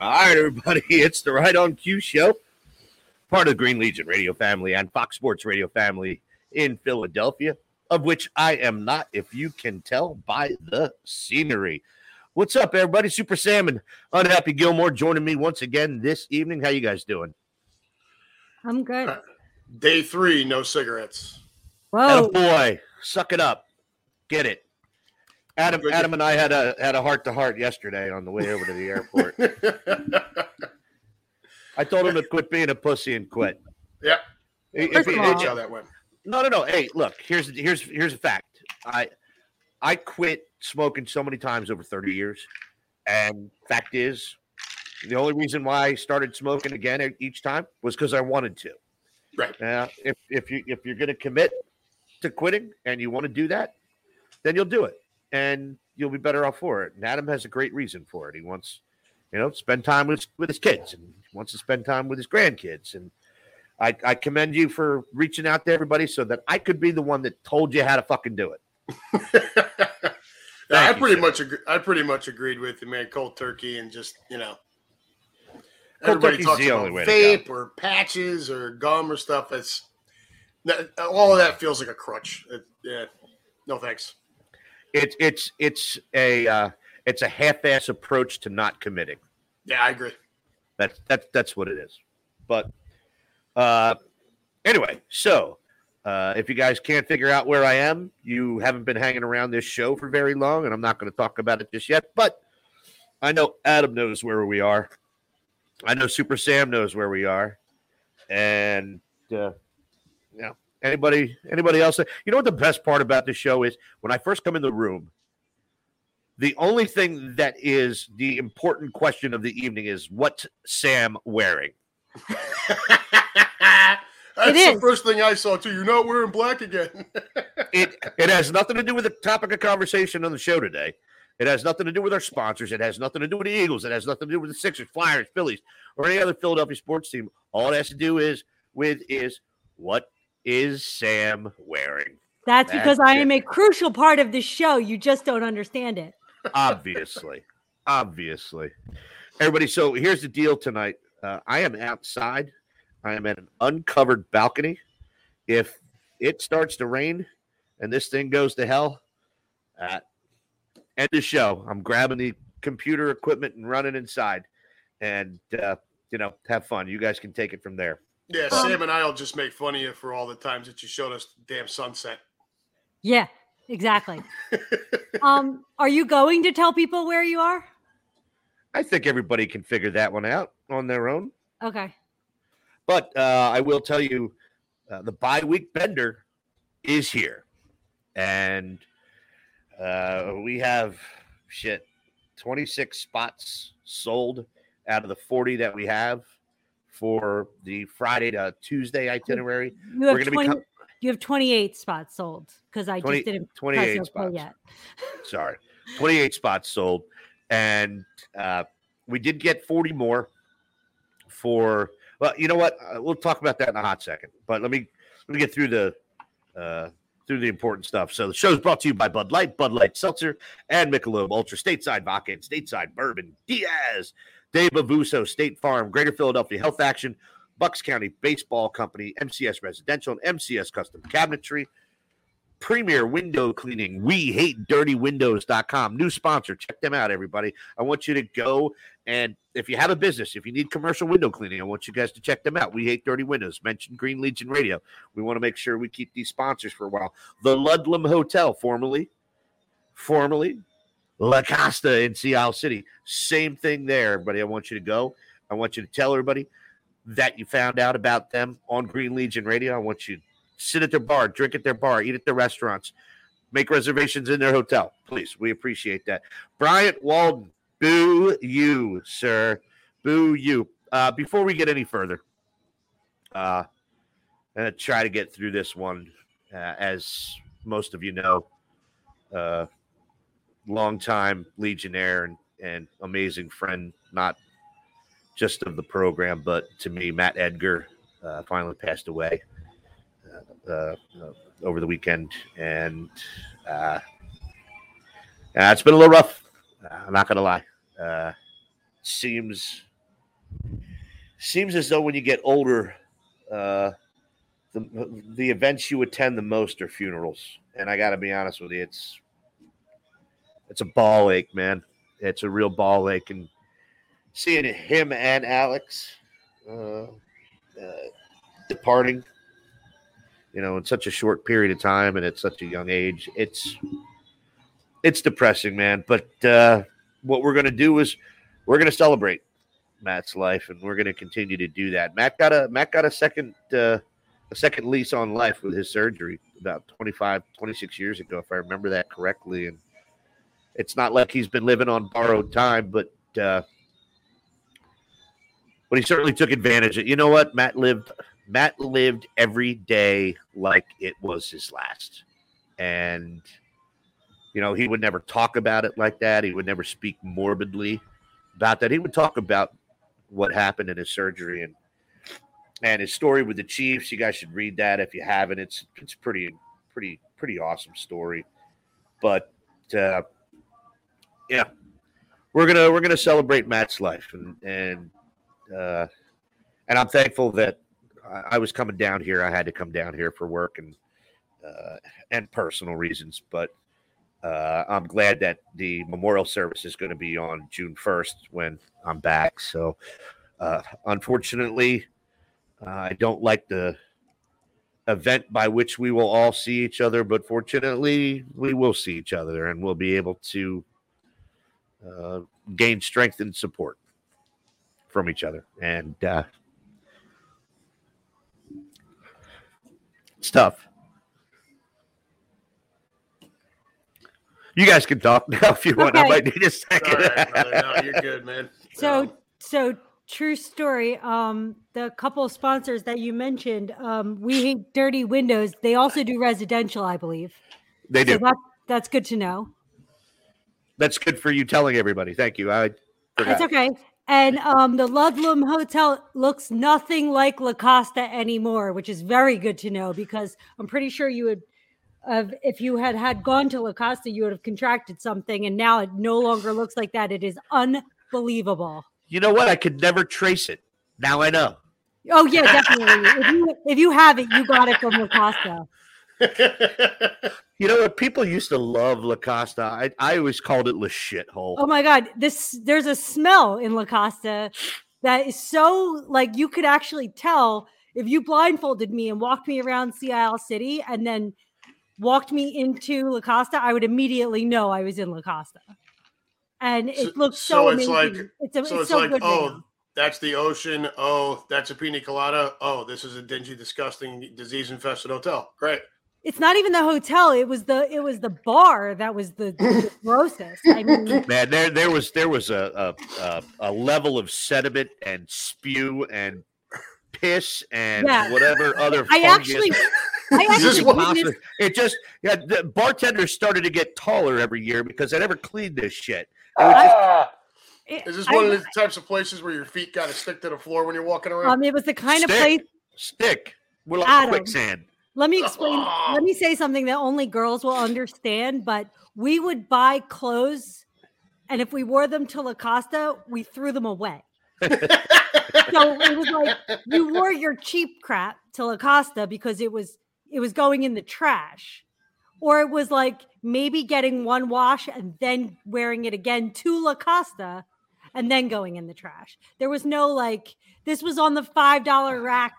All right, everybody, it's the Right on Q show, part of the Green Legion radio family and Fox Sports radio family in Philadelphia, of which I am not, if you can tell by the scenery. What's up, everybody? Super Sam and Unhappy Gilmore joining me once again this evening. How you guys doing? I'm good. Uh, day three, no cigarettes. Whoa. boy, suck it up, get it. Adam, Adam, and I had a had a heart to heart yesterday on the way over to the airport. I told him to quit being a pussy and quit. yeah, If First he- of all- how that went. No, no, no. Hey, look, here's here's here's a fact. I I quit smoking so many times over 30 years. And fact is, the only reason why I started smoking again each time was because I wanted to. Right. Now, if if you if you're gonna commit to quitting and you want to do that, then you'll do it. And you'll be better off for it. And Adam has a great reason for it. He wants, you know, spend time with with his kids and wants to spend time with his grandkids. And I, I commend you for reaching out to everybody so that I could be the one that told you how to fucking do it. Yeah, I pretty much agree, I pretty much agreed with you, man. Cold turkey and just you know, everybody talks the about only way to vape or patches or gum or stuff. That's that, all of that feels like a crutch. It, yeah, no thanks. It's it's it's a uh, it's a half-ass approach to not committing. Yeah, I agree. That's that's that's what it is. But uh, anyway, so uh, if you guys can't figure out where I am, you haven't been hanging around this show for very long, and I'm not going to talk about it just yet. But I know Adam knows where we are. I know Super Sam knows where we are, and uh, you know anybody anybody else. You know what the best part about this show is? When I first come in the room, the only thing that is the important question of the evening is what's Sam wearing? That's It the is. first thing I saw too. You're not wearing black again. It it has nothing to do with the topic of conversation on the show today. It has nothing to do with our sponsors. It has nothing to do with the Eagles. It has nothing to do with the Sixers, Flyers, Phillies, or any other Philadelphia sports team. All it has to do is with is what is Sam wearing? That's because That's I am a crucial part of the show. You just don't understand it. Obviously, obviously, everybody. So here's the deal tonight. Uh, I am outside. I am at an uncovered balcony. If it starts to rain and this thing goes to hell, uh, end the show. I'm grabbing the computer equipment and running inside, and uh, you know, have fun. You guys can take it from there. yeah, Um, Sam and I'll just make fun of you for all the times that you showed us the damn sunset. Yeah, exactly. um, are you going to tell people where you are? I think everybody can figure that one out on their own. Okay. But uh, I will tell you, uh, the bye week bender is here, and uh, we have shit twenty six spots sold out of the forty that we have for the Friday to Tuesday itinerary. You have We're gonna 20, com- you have 28 spots sold because I 20 just didn't 28 spots. yet. Sorry, twenty eight spots sold, and uh, we did get forty more for. Well, you know what? Uh, we'll talk about that in a hot second. But let me let me get through the uh, through the important stuff. So the show is brought to you by Bud Light, Bud Light Seltzer, and Michelob Ultra, Stateside Vodka, and Stateside Bourbon, Diaz, Dave Avuso, State Farm, Greater Philadelphia Health Action, Bucks County Baseball Company, MCS Residential, and MCS Custom Cabinetry. Premier Window Cleaning. We hate dirty windows.com. New sponsor. Check them out, everybody. I want you to go and if you have a business, if you need commercial window cleaning, I want you guys to check them out. We hate dirty windows. Mention Green Legion Radio. We want to make sure we keep these sponsors for a while. The Ludlam Hotel, formerly, formerly La Costa in Sea Isle City. Same thing there, everybody. I want you to go. I want you to tell everybody that you found out about them on Green Legion Radio. I want you to sit at their bar, drink at their bar, eat at their restaurants, make reservations in their hotel. Please, we appreciate that. Bryant Walden, boo you, sir. Boo you. Uh, before we get any further, uh, I'm going to try to get through this one. Uh, as most of you know, uh, longtime Legionnaire and, and amazing friend, not just of the program, but to me, Matt Edgar uh, finally passed away uh, uh, over the weekend, and uh, it's been a little rough. I'm not gonna lie. Uh, seems seems as though when you get older, uh, the the events you attend the most are funerals, and I got to be honest with you, it's it's a ball ache, man. It's a real ball ache, and seeing him and Alex uh, uh, departing, you know, in such a short period of time and at such a young age, it's it's depressing, man. But uh, what we're gonna do is we're gonna celebrate Matt's life, and we're gonna continue to do that. Matt got a Matt got a second uh, a second lease on life with his surgery about 25, 26 years ago, if I remember that correctly, and it's not like he's been living on borrowed time, but uh, but he certainly took advantage of. You know what? Matt lived. Matt lived every day like it was his last, and you know he would never talk about it like that. He would never speak morbidly about that. He would talk about what happened in his surgery and and his story with the Chiefs. You guys should read that if you haven't. It's it's pretty pretty pretty awesome story. But uh, yeah, we're gonna we're gonna celebrate Matt's life and and uh, and I'm thankful that I, was coming down here. I had to come down here for work and uh, and personal reasons, but uh, I'm glad that the memorial service is going to be on June 1st when I'm back. So, uh, unfortunately, uh, I don't like the event by which we will all see each other, but fortunately, we will see each other and we'll be able to uh, gain strength and support from each other. And it's tough. You guys can talk now if you want. I might need a second. right. No, you're good, man. So so true story. Um, the couple of sponsors that you mentioned, um, we hate dirty windows. They also do residential, I believe. they do. So that, that's good to know. That's good for you telling everybody. Thank you. I It's forgot. okay. And um, the Ludlam Hotel looks nothing like La Costa anymore, which is very good to know because I'm pretty sure you would, have if you had had gone to La Costa, you would have contracted something, and now it no longer looks like that. It is unbelievable. You know what? I could never trace it. Now I know. Oh yeah, definitely. if you if you have it, you got it from La Costa. You know what? People used to love La Costa. I, I always called it La Shithole. Oh my god, this there's a smell in La Costa that is so like you could actually tell if you blindfolded me and walked me around Sea Isle City and then walked me into La Costa, I would immediately know I was in La Costa. And So- it looks so, so it's amazing. like- it's, a, so it's it's so like, good oh, now. that's the ocean. Oh, that's a pina colada. Oh, this is a dingy, disgusting, disease-infested hotel. Great. It's not even the hotel. It was the it was the bar that was the, the grossest. I mean, Man, there there was there was a a, a, a level of sediment and spew and piss and Yeah. whatever other. I fungus actually I actually what- witnessed- It just yeah. The bartenders started to get taller every year because they never cleaned this shit. It was just- it- Is this I- one of the types of places where your feet got to stick to the floor when you're walking around? um, it was the kind of place stick. We're like Adam. quicksand. Let me explain. let me say something that only girls will understand. But we would buy clothes, and if we wore them to La Costa, we threw them away. so it was like you wore your cheap crap to La Costa because it was it was going in the trash, or it was like maybe getting one wash and then wearing it again to La Costa, and then going in the trash. There was no like this was on the five dollar rack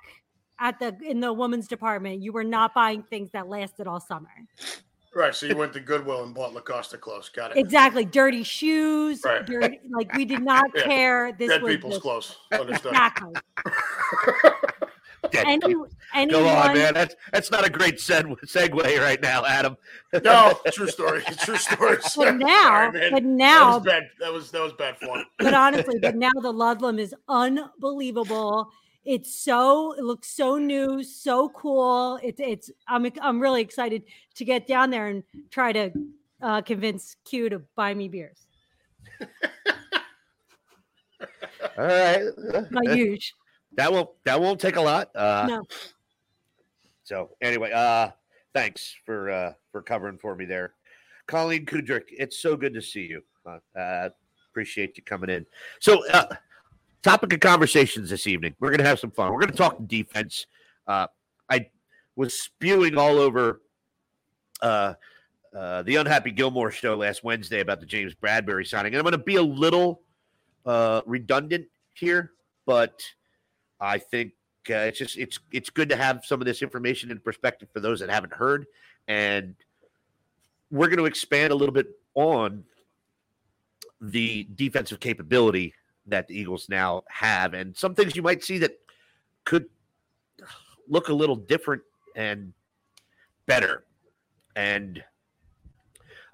at the in the women's department. You were not buying things that lasted all summer. right. So you went to Goodwill and bought Lacoste clothes. Got it. Exactly, dirty shoes. Right. Dirty, like we did not Yeah. care. This Dead was people's just- clothes. Understood. Exactly. Dead Any, anyone, Go on, man. That's that's not a great seg- segue right now, Adam. no, true story. True story. But now, Sorry, man. but that now, was bad. That was that was bad form. but honestly, but now the Ludlam is unbelievable. It's so it looks so new, so cool. It's it's I'm I'm really excited to get down there and try to uh, convince Q to buy me beers. All right. Not huge. That won't that won't take a lot. Uh, No. So anyway, uh, thanks for uh, for covering for me there, Colleen Kudrick. It's so good to see you. Uh, uh, appreciate you coming in. So, uh, topic of conversations this evening. We're gonna have some fun. We're gonna talk defense. Uh, I was spewing all over uh, uh, the Unhappy Gilmore show last Wednesday about the James Bradberry signing, and I'm gonna be a little uh, redundant here, but I think uh, it's just it's it's good to have some of this information in perspective for those that haven't heard, and we're going to expand a little bit on the defensive capability that the Eagles now have, and some things you might see that could look a little different and better. And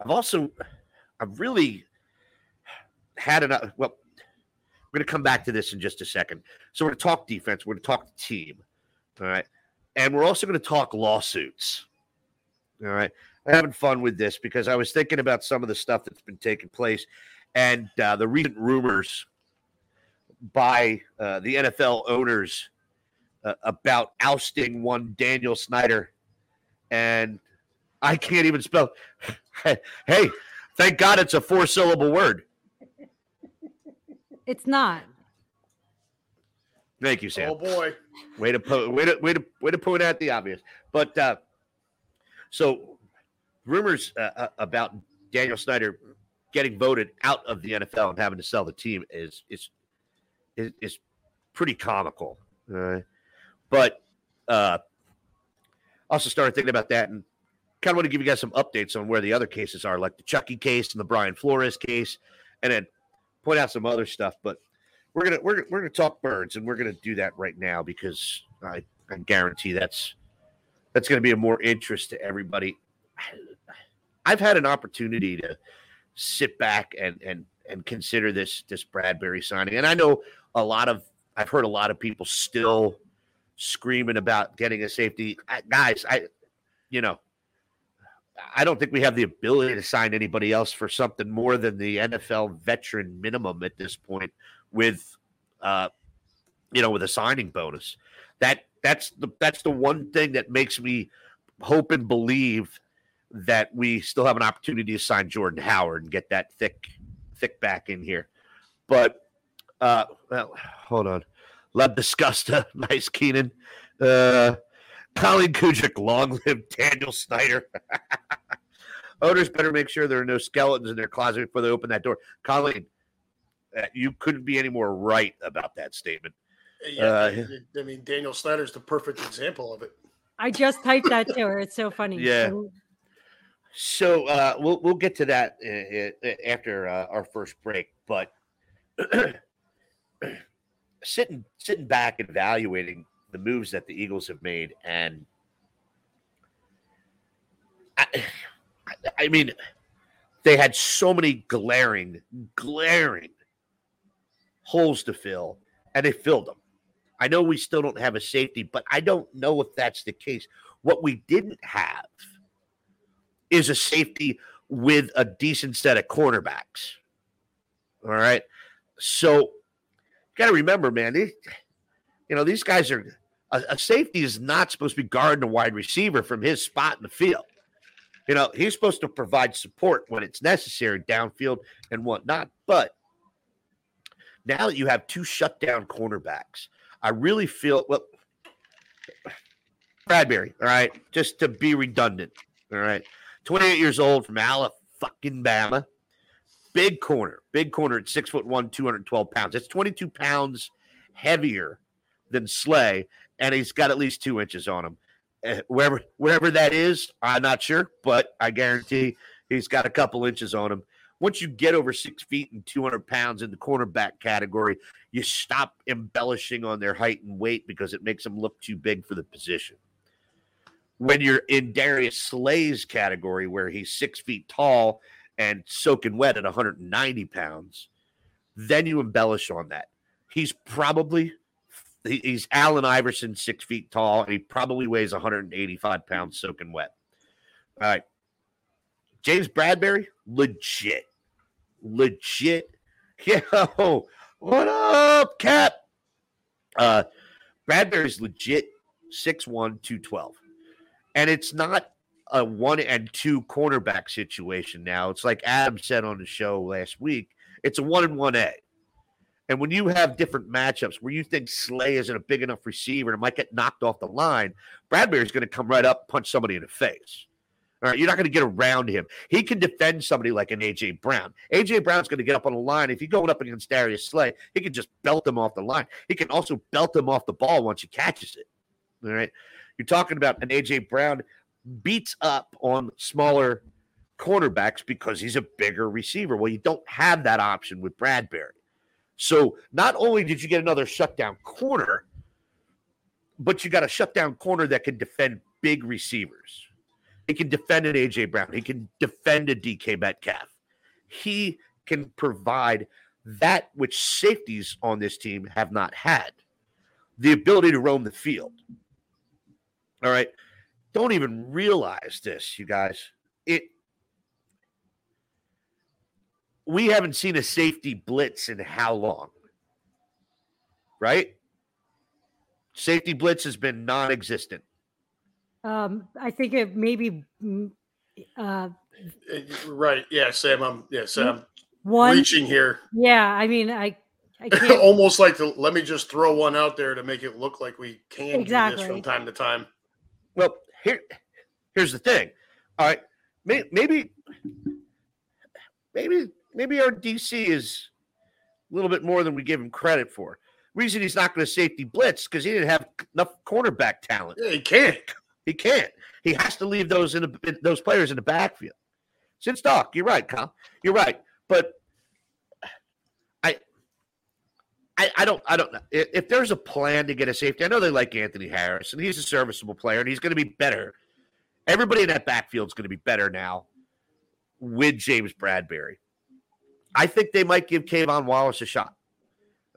I've also I've really had enough. Well, we're going to come back to this in just a second. So we're going to talk defense. We're going to talk team. All right. And we're also going to talk lawsuits. All right. I'm having fun with this because I was thinking about some of the stuff that's been taking place and uh, the recent rumors by uh, the NFL owners uh, about ousting one Daniel Snyder. And I can't even spell. hey, thank God it's a four syllable word. It's not. Thank you, Sam. Oh boy. Way to po- way to way to way to point out the obvious. But uh, so rumors uh, uh, about Daniel Snyder getting voted out of the NFL and having to sell the team is is is, is pretty comical. Uh, but uh, also started thinking about that and kind of want to give you guys some updates on where the other cases are, like the Chucky case and the Brian Flores case, and then point out some other stuff. But we're gonna we're, we're gonna talk birds, and we're gonna do that right now because I, I guarantee that's that's gonna be of more interest to everybody. I've had an opportunity to sit back and and and consider this this Bradberry signing, and I know a lot of I've heard a lot of people still screaming about getting a safety. I, guys, I you know I don't think we have the ability to sign anybody else for something more than the NFL veteran minimum at this point with uh you know with a signing bonus. That that's the that's the one thing that makes me hope and believe that we still have an opportunity to sign Jordan Howard and get that thick thick back in here. But uh well, hold on. Love Disgusta, nice Keenan. Uh Colin Kujic, long live Daniel Snyder. Owners better make sure there are no skeletons in their closet before they open that door. Colleen, uh, you couldn't be any more right about that statement. Yeah, Uh, I mean Daniel Snyder's the perfect example of it. I just typed that to her. It's so funny. Yeah. So, So uh, we'll we'll get to that uh, uh, after uh, our first break. But sitting sitting back evaluating the moves that the Eagles have made, and I, I mean, they had so many glaring, glaring holes to fill, and they filled them. I know we still don't have a safety, but I don't know if that's the case. What we didn't have is a safety with a decent set of cornerbacks. All right. So got to remember, man, they, you know, these guys are a, a safety is not supposed to be guarding a wide receiver from his spot in the field. You know, he's supposed to provide support when it's necessary downfield and whatnot. But now that you have two shutdown cornerbacks, I really feel well. Bradberry, all right, just to be redundant, all right, 28 years old from Alabama, fucking Bama, big corner, big corner at six foot one, 212 pounds. That's 22 pounds heavier than Slay, and he's got at least two inches on him. Uh, wherever wherever that is, I'm not sure, but I guarantee he's got a couple inches on him. Once you get over six feet and 200 pounds in the cornerback category, you stop embellishing on their height and weight because it makes them look too big for the position. When you're in Darius Slay's category, where he's six feet tall and soaking wet at 190 pounds, then you embellish on that. He's probably he's Allen Iverson, six feet tall, and he probably weighs 185 pounds soaking wet. All right. James Bradberry, legit. Legit. Yo, What up, Cap? Uh, Bradberry's legit 6'1, 212. And it's not a one and two cornerback situation now. It's like Adam said on the show last week. It's a one and one A. And when you have different matchups where you think Slay isn't a big enough receiver and might get knocked off the line, Bradberry's going to come right up, punch somebody in the face. All right, you're not going to get around him. He can defend somebody like an AJ Brown. AJ Brown's going to get up on the line. If you're going up against Darius Slay, he can just belt him off the line. He can also belt him off the ball once he catches it. All right, you're talking about an AJ Brown beats up on smaller cornerbacks because he's a bigger receiver. Well, you don't have that option with Bradberry. So not only did you get another shutdown corner, but you got a shutdown corner that can defend big receivers. He can defend an AJ Brown. He can defend a DK Metcalf. He can provide that which safeties on this team have not had the ability to roam the field. All right. Don't even realize this, you guys. It we haven't seen a safety blitz in how long? Right? Safety blitz has been non existent. Um, I think it maybe mm, uh, Uh, Right. Yeah, Sam. I'm yeah, Sam. one. reaching here. Yeah, I mean, I I can't. Almost like the let me just throw one out there to make it look like we can do Exactly. this from time to time. Well, here, here's the thing. All right, maybe, maybe, maybe our DC is a little bit more than we give him credit for. Reason he's not going to safety blitz because he didn't have enough cornerback talent. Yeah, he can't. He can't. He has to leave those in the, those players in the backfield. Since Doc, you're right, Kyle. You're right. But I, I, I don't, I don't know if, if there's a plan to get a safety. I know they like Anthony Harris, and he's a serviceable player, and he's going to be better. Everybody in that backfield is going to be better now with James Bradberry. I think they might give K'Von Wallace a shot.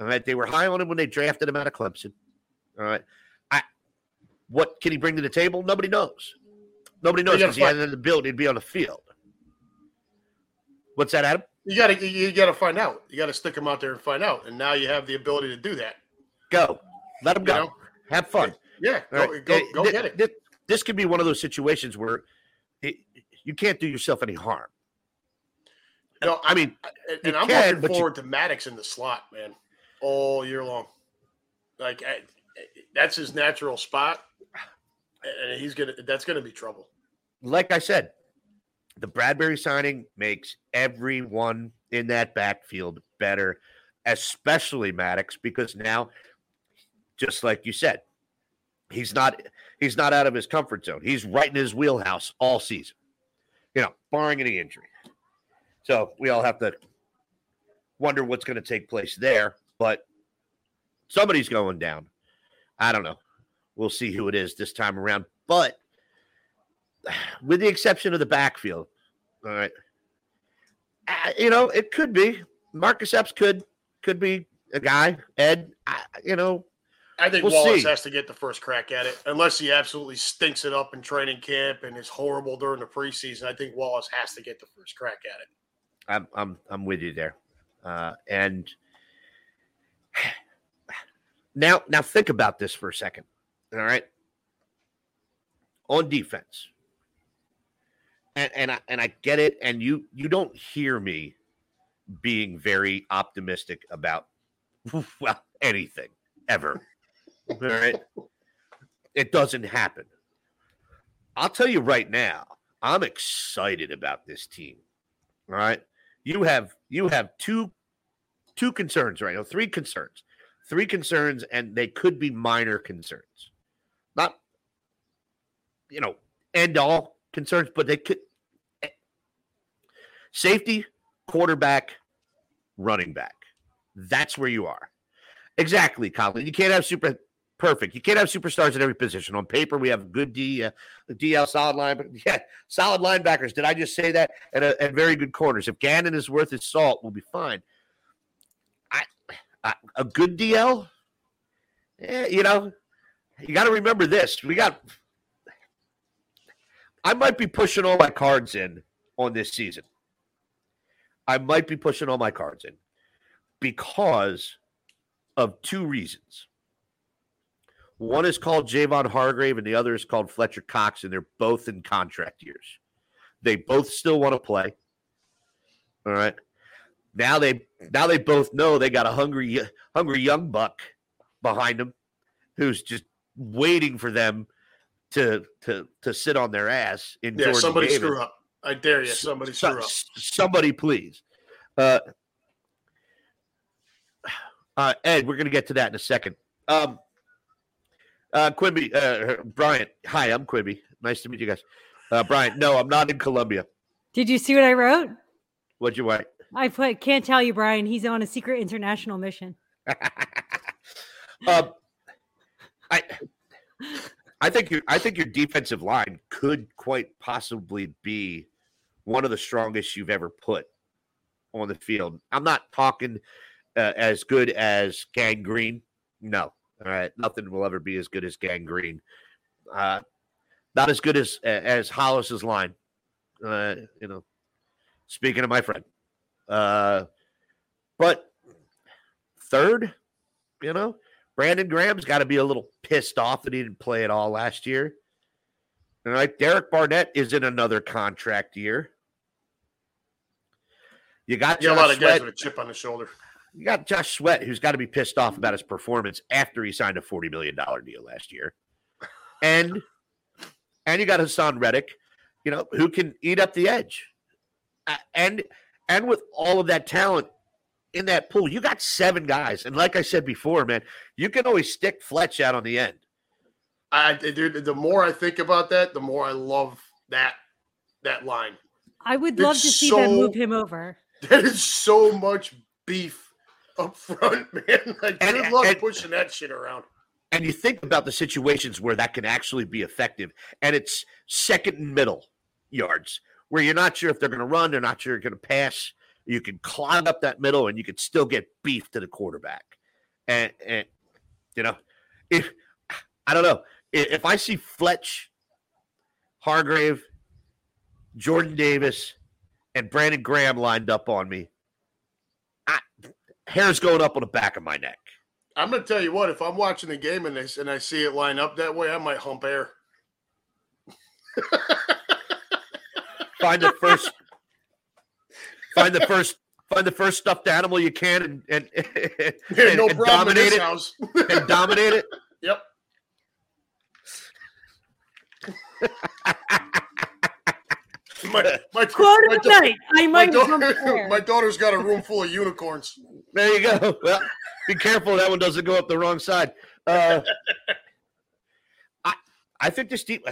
All right, they were high on him when they drafted him out of Clemson. All right, I what can he bring to the table? Nobody knows. Nobody knows because he had the ability to be on the field. What's that, Adam? You gotta you gotta find out. You gotta stick him out there and find out. And now you have the ability to do that. Go, let him You go. know? Have fun. Yeah, go, right? go, go thi- get it. thi- This could be one of those situations where it, you can't do yourself any harm. No, I mean, and, and I'm can, looking but you- forward to Maddox in the slot, man, all year long. Like I, that's his natural spot, and he's gonna. That's gonna be trouble. like I said, the Bradberry signing makes everyone in that backfield better, especially Maddox, because now, just like you said, he's not he's not out of his comfort zone. He's right in his wheelhouse all season. You know, barring any injury. So we all have to wonder what's going to take place there, but somebody's going down. I don't know. We'll see who it is this time around. But with the exception of the backfield. All right. Uh, you know, it could be Marcus Epps could could be a guy. Ed, I, you know, I think We'll Wallace see. has to get the first crack at it, unless he absolutely stinks it up in training camp and is horrible during the preseason. I think Wallace has to get the first crack at it. I'm I'm I'm with you there. Uh, and now now think about this for a second. All right. On defense. And and I and I get it, and you you don't hear me being very optimistic about well anything ever. All right. It doesn't happen. I'll tell you right now, I'm excited about this team. All right. You have you have two two concerns right now, three concerns. Three concerns, and they could be minor concerns. Not you know, end all concerns, but they could safety, quarterback, running back. That's where you are. Exactly, Colin. You can't have super perfect. You can't have superstars at every position. On paper, we have good D, uh, DL solid line, but yeah, solid linebackers. Did I just say that? And, uh, and very good corners. If Gannon is worth his salt, we'll be fine. I, I a good DL, yeah, you know, you got to remember this. We got. I might be pushing all my cards in on this season. I might be pushing all my cards in. because of two reasons. One is called Javon Hargrave, and the other is called Fletcher Cox, and they're both in contract years. They both still want to play. All right. Now they now they both know they got a hungry hungry young buck behind them who's just waiting for them to to to sit on their ass in Yeah, Jordan somebody Davis. screw up. I dare you. Somebody So- screw up. Somebody, please. Uh, uh, Ed, we're going to get to that in a second. Um, uh, Quimby, uh, Bryant. Hi, I'm Quimby. Nice to meet you guys. Uh, Bryant, no, I'm not in Colombia. Did you see what I wrote? What'd you write? I put can't tell you, Brian. He's on a secret international mission. um, I, I think your I think your defensive line could quite possibly be one of the strongest you've ever put on the field. I'm not talking uh, as good as Gang Green. No, all right, nothing will ever be as good as Gang Green. Uh, not as good as as Hollis's line. Uh, you know, speaking of my friend, uh, but third, you know, Brandon Graham's got to be a little pissed off that he didn't play at all last year. All right, Derek Barnett is in another contract year. You got You got a Josh lot of guys with a chip on the shoulder. You got Josh Sweat, who's got to be pissed off about his performance after he signed a forty million dollar deal last year, and and you got Haason Reddick, you know, who can eat up the edge, Uh, and and with all of that talent in that pool, you got seven guys, and like I said before, man, you can always stick Fletch out on the end. I, dude, the more I think about that, the more I love that that line. I would It's love to see them move him over. There is so much beef up front, man. Like, And- good luck and- pushing that shit around. And you think about the situations where that can actually be effective, and it's second and middle yards where you're not sure if they're going to run, they're not sure you're going to pass. You can clog up that middle, and you can still get beef to the quarterback. And, and you know, if I don't know if I see Fletch, Hargrave, Jordan Davis, and Brandon Graham lined up on me, I, hair's going up on the back of my neck. I'm gonna tell you what. If I'm watching the game and I, and I see it line up that way, I might hump air. find the first find the first find the first stuffed animal you can and and, and, Yeah, no and dominate it house. and dominate it yep. My, my, Quote my of da- the night. I might hump daughter, my daughter's got a room full of unicorns. there you go. Well, be careful that one doesn't go up the wrong side. Uh, I, I think this deep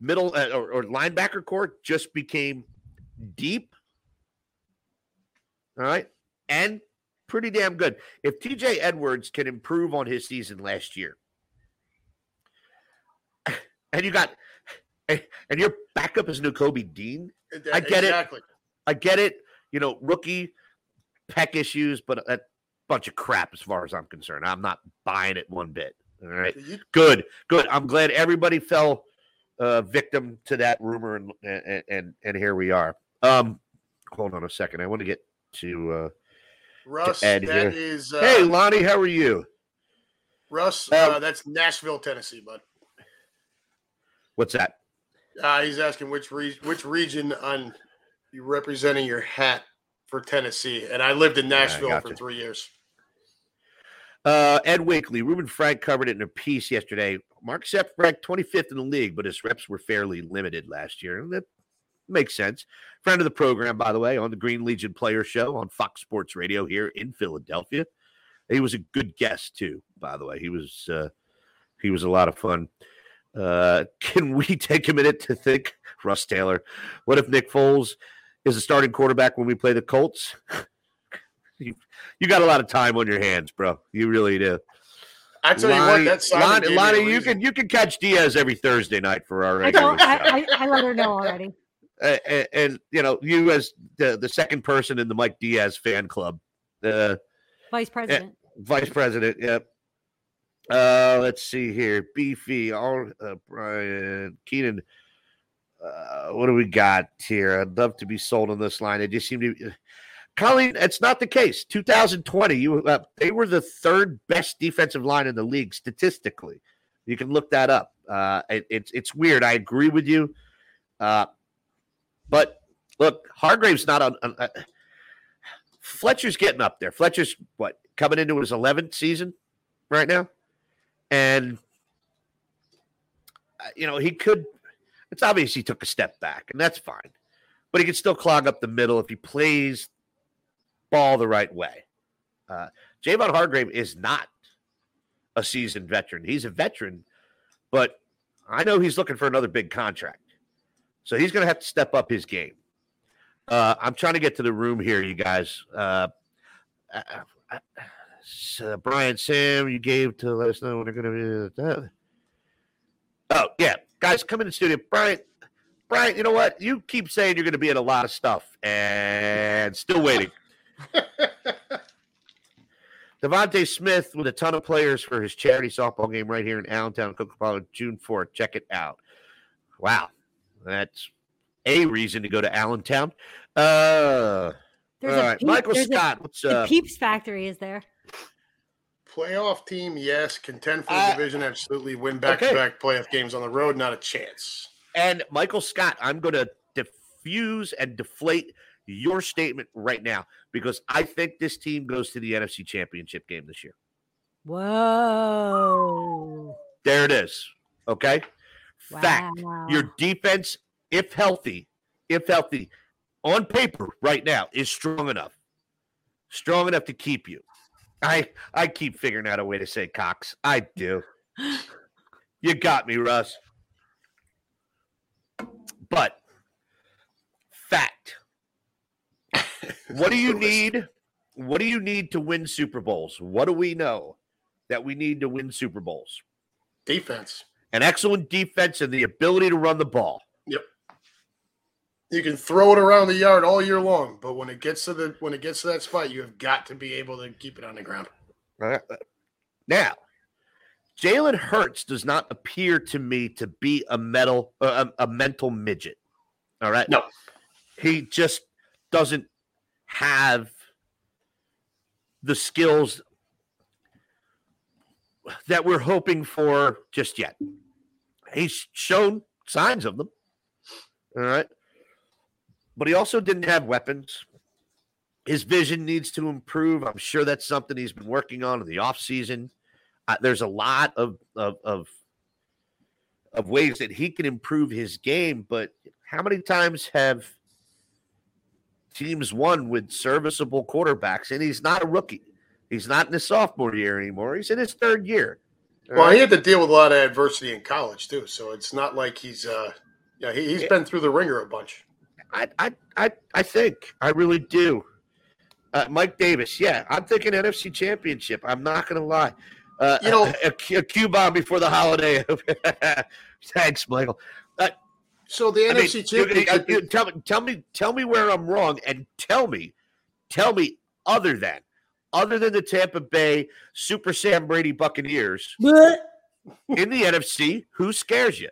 middle uh, or, or linebacker court just became deep. All right? And pretty damn good. If tj edwards can improve on his season last year and you got and and your backup is Nakobe Dean. I get it. I get it. You know, rookie pec issues, but a bunch of crap as far as I'm concerned. I'm not buying it one bit. All right. Good. Good. I'm glad everybody fell uh, victim to that rumor and and and, and here we are. Um hold on a second. I want to get to uh Russ, Ed that here. is uh, Hey Lonnie, how are you? Russ. Um, uh, that's Nashville, Tennessee, bud. What's that? Uh, he's asking which re- which region on you representing your hat for Tennessee, and I lived in Yeah, Nashville for three years. Uh, Ed Wakely, Reuben Frank covered it in a piece yesterday. Marcus Epps ranked 25th in the league, but his reps were fairly limited last year. And that makes sense. Friend of the program, by the way, on the Green Legion Player Show on Fox Sports Radio here in Philadelphia. He was a good guest too, by the way. He was uh, he was a lot of fun. Uh, can we take a minute to think, Russ Taylor? What if Nick Foles is a starting quarterback when we play the Colts? you, you got a lot of time on your hands, bro. You really do. I tell you what, that Simon Lonnie, gave Lonnie, you reason. can you can catch Diaz every Thursday night for our I don't. I, I, I let her know already. Uh, and, and you know, you as the, the second person in the Mike Diaz fan club, uh, Vice president. vice president. Yep. Uh, let's see here. Beefy, all uh, Brian Keenan. Uh, what do we got here? I'd love to be sold on this line. It just seem to. Be, Colleen, it's not the case. 2020, you uh, they were the third best defensive line in the league statistically. You can look that up. Uh, it, it's it's weird. I agree with you, uh, but look, Hargrave's not on. on uh, Fletcher's getting up there. Fletcher's what coming into his 11th season right now, and uh, you know he could. It's obvious he took a step back, and that's fine. But he can still clog up the middle if he plays ball the right way. Uh, Javon Hargrave is not a seasoned veteran. He's a veteran, but I know he's looking for another big contract. So he's going to have to step up his game. Uh, I'm trying to get to the room here, you guys. Uh, uh, uh, uh Brian Sam, you gave to let us know when they're going to be. Oh, yeah. Guys, come in the studio. Brian, Brian, you know what? You keep saying you're going to be in a lot of stuff and still waiting. DeVonta Smith with a ton of players for his charity softball game right here in Allentown, Coca-Cola, June 4th. Check it out. Wow. That's a reason to go to Allentown. Uh, There's all. Peep- Michael there's a- Scott, what's The uh, Peeps Factory is there. Playoff team, yes. Contend for the Uh, division, absolutely. Win back-to-back playoff games on the road, not a chance. and Michael Scott, I'm going to diffuse and deflate your statement right now because I think this team goes to the NFC Championship game this year. Whoa. There it is. Okay. Fact. Your defense, if healthy, if healthy, on paper right now is strong enough. Strong enough to keep you. I I keep figuring out a way to say Cox. I do. You got me, Russ. But fact. What do you need? What do you need to win Super Bowls? What do we know that we need to win Super Bowls? Defense. An excellent defense and the ability to run the ball. You can throw it around the yard all year long, but when it gets to the when it gets to that spot, you have got to be able to keep it on the ground. Uh, Now, Jalen Hurts does not appear to me to be a metal uh, a, a mental midget. All right. No. He just doesn't have the skills that we're hoping for just yet. He's shown signs of them. All right. But he also didn't have weapons. His vision needs to improve. I'm sure that's something he's been working on in the offseason. Uh, there's a lot of, of of of ways that he can improve his game, but how many times have teams won with serviceable quarterbacks? And he's not a rookie. He's not in his sophomore year anymore. He's in his third year. Well, right? he had to deal with a lot of adversity in college too, so it's not like he's uh yeah, he, he's Yeah. been through the ringer a bunch. I, I, I, I think I really do. Uh, Mike Davis, yeah, I'm thinking NFC Championship. I'm not going to lie. Uh, You know- a, a, a Q bomb before the holiday. Thanks, Michael. So the I NFC you- championship you- you- tell me, tell me, tell me where I'm wrong, and tell me, tell me other than, other than the Tampa Bay Super Sam Brady Buccaneers in the NFC, who scares you?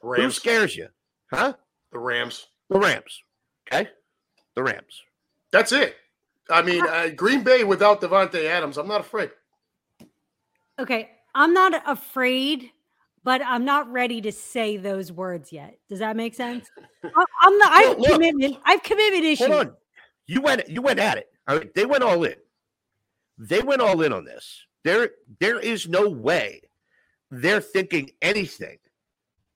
Who scares you? Huh? the Rams. The Rams. Okay, the Rams. That's it. I mean, uh, Green Bay without Davante Adams, I'm not afraid. Okay, I'm not afraid, but I'm not ready to say those words yet. Does that make sense? I- I'm not. I have Look, look. commitment. I have commitment issues. Hold on. You went you went at it. All right. They went all in. They went all in on this. There there is no way they're thinking anything,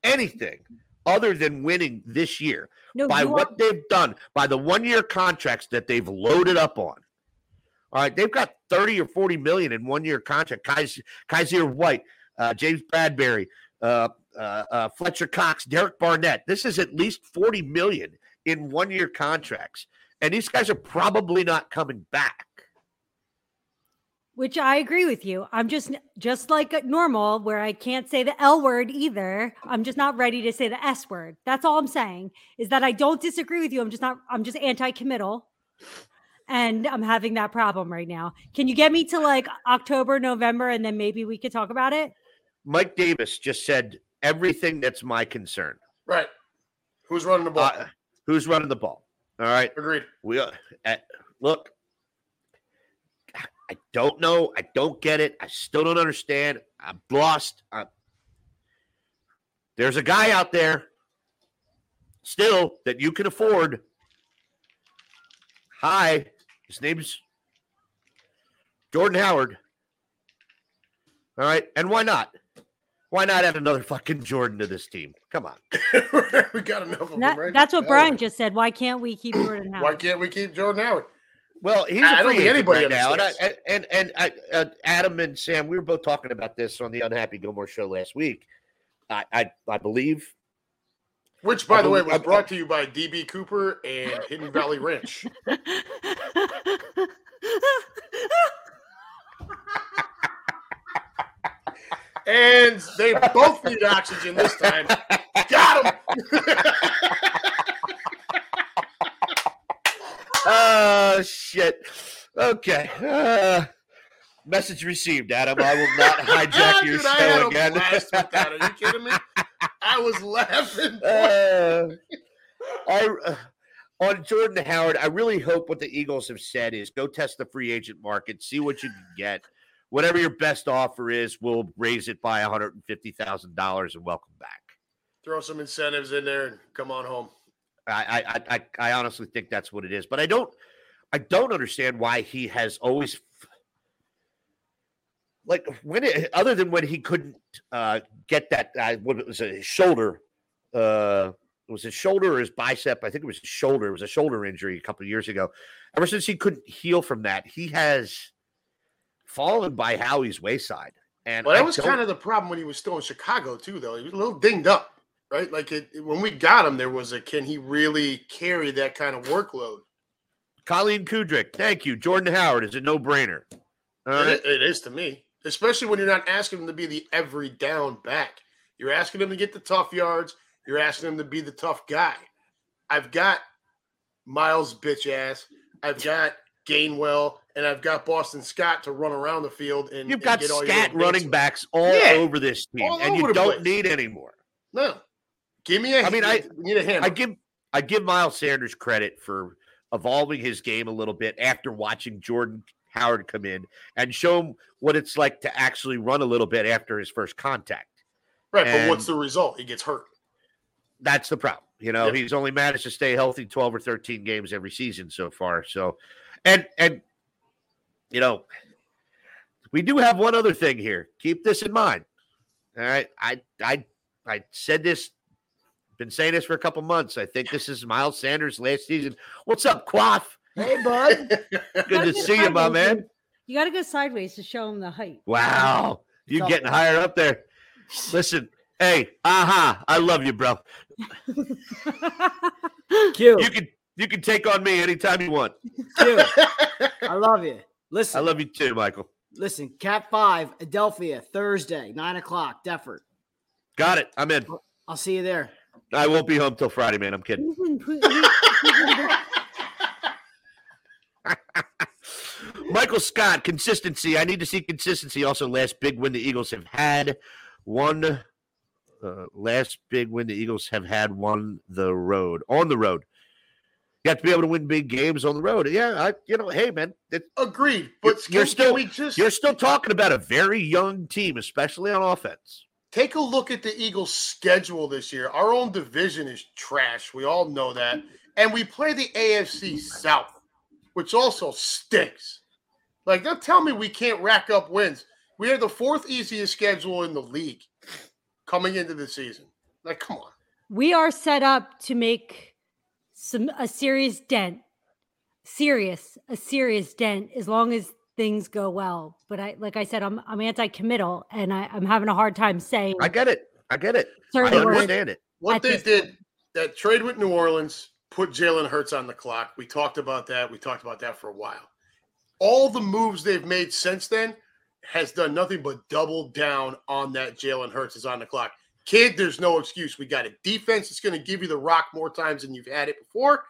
anything other than winning this year No, by what are- they've done, by the one-year contracts that they've loaded up on. All right, they've got 30 or 40 million in one-year contract. Kyzir, Kyzir White, uh, James Bradberry, uh, uh, uh, Fletcher Cox, Derek Barnett. This is at least 40 million in one-year contracts. And these guys are probably not coming back. Which I agree with you. I'm just just like normal, where I can't say the L word either. I'm just not ready to say the S word. That's all I'm saying. Is that I don't disagree with you. I'm just not. I'm just anti-committal, and I'm having that problem right now. Can you get me to like October, November, and then maybe we could talk about it? Mike Davis just said everything that's my concern. Right. Who's running the ball? Uh, who's running the ball? All right. Agreed. We uh, uh, look, I don't know. I don't get it. I still don't understand. I'm lost. I'm... There's a guy out there still that you can afford. Hi, his name's Jordan Howard. All right, and why not? Why not add another fucking Jordan to this team? Come on. we got enough of That- them, right? that's what. Brian just said. Why can't we keep Jordan Howard? Why can't we keep Jordan Howard? Well, he's a I don't free agent anybody right now, and I, and and I, uh, Adam and Sam, we were both talking about this on the Unhappy Gilmore show last week. I I, I believe Which, by I the way, was I- brought to you by DB Cooper and Hidden Valley Ranch. And they both need oxygen this time. Got him. Oh shit. Okay. Uh, message received, Adam. I will not hijack your Dude, I had show a again. blast with that. Are you kidding me? I was laughing. Uh, I uh, on Jordan Howard. I really hope what the Eagles have said is go test the free agent market, see what you can get. Whatever your best offer is, we'll raise it by one hundred and fifty thousand dollars and welcome back. Throw some incentives in there and come on home. I, I, I, I honestly think that's what it is. But I don't, I don't understand why he has always, like, when it, other than when he couldn't uh, get that, uh, what it was a shoulder, uh, it was his shoulder or his bicep. I think it was his shoulder. It was a shoulder injury a couple of years ago. Ever since he couldn't heal from that, he has fallen by Howie's wayside. And Well, I that was kind of the problem when he was still in Chicago too, though. He was a little dinged up, right? Like it, when we got him, there was a can he really carry that kind of workload? Colleen Kudrick. Thank you. Jordan Howard is a no brainer. It- it is to me, especially when you're not asking him to be the every down back. You're asking him to get the tough yards. You're asking him to be the tough guy. I've got Miles bitch ass. I've got Gainwell, and I've got Boston Scott to run around the field and You've and got your scat running backs all Yeah, over this team, and you don't place. need any more. No, give me a. I mean, I- need a hammer. I give I give Miles Sanders credit for evolving his game a little bit after watching Jordan Howard come in and show him what it's like to actually run a little bit after his first contact. right, but what's the result? He gets hurt. That's the problem. You know, Yep. he's only managed to stay healthy 12 or 13 games every season so far. So and and you know, we do have one other thing here. Keep this in mind. All right. I I I said this, been saying this for a couple months. I think this is Miles Sanders last season. What's up, Quaff? Hey, bud. Good Gotta to see you, my man. You got to go sideways to show him the height. Wow. You are getting higher up there. Listen, hey, aha, I love you, bro. Q. You can you can take on me anytime you want. Q. I love you. Listen. I love you too, Michael. Listen, Cat 5, Adelphia, Thursday, 9 o'clock, Defford. Got it. I'm in. I'll see you there. I won't be home till Friday, man. I'm kidding. Michael Scott, consistency. I need to see consistency. Also, last big win the Eagles have had one. Uh, last big win the Eagles have had won the road on the road. You have to be able to win big games on the road. Yeah, I, you know, hey man, it, Agreed, but You're can- still- can we just you're still talking about a very young team, especially on offense. Take a look at the Eagles' schedule this year. Our own division is trash. We all know that. And we play the AFC South, which also stinks. Like, don't tell me we can't rack up wins. We are the fourth easiest schedule in the league coming into the season. Like, come on. we are set up to make some a serious dent serious a serious dent as long as things go well but i like i said i'm i'm anti-committal and I, i'm having a hard time saying I get it. I get it. I certain words understand it. What At they this did, that trade with New Orleans, put Jalen Hurts on the clock. We talked about that. We talked about that for a while. All the moves they've made since then has done nothing but double down on that Jalen Hurts is on the clock. Kid, there's no excuse. We got a defense that's going to give you the rock more times than you've had it before,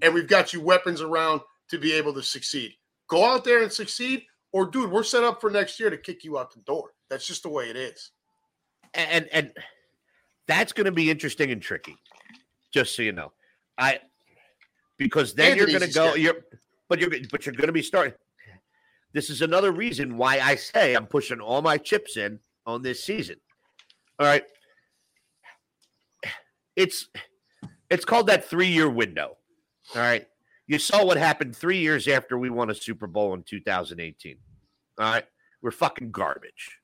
and we've got you weapons around to be able to succeed. Go out there and succeed, or dude, we're set up for next year to kick you out the door. That's just the way it is. and and that's going to be interesting and tricky. Just so you know, I because then And you're going to go. You're but you're but you're going to be starting. This is another reason why I say I'm pushing all my chips in on this season. All right, it's it's called that three year window. All right, you saw what happened three years after we won a Super Bowl in 2018. All right, we're fucking garbage.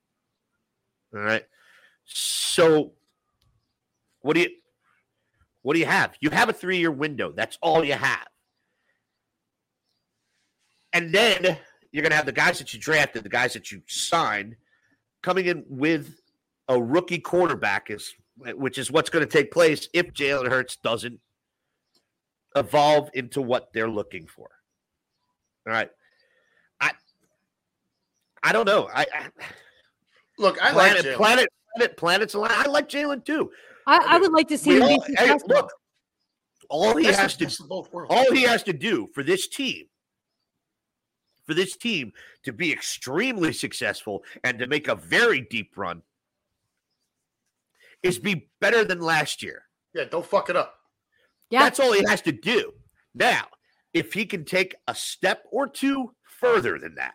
All right, so what do you what do you have? You have a three year window. That's all you have. And then you're to have the guys that you drafted, the guys that you signed, coming in with a rookie quarterback, is which is what's going to take place if Jalen Hurts doesn't evolve into what they're looking for. All right, I I don't know. I, I Look, I planet, like Jalen. planet planet planets aligned. I like Jalen too. I, I would like to see him all- be hey, look, all he has to best of both worlds. all he has to do for this team for this team to be extremely successful and to make a very deep run is be better than last year yeah, don't fuck it up. Yeah, that's all he has to do now if he can take a step or two further than that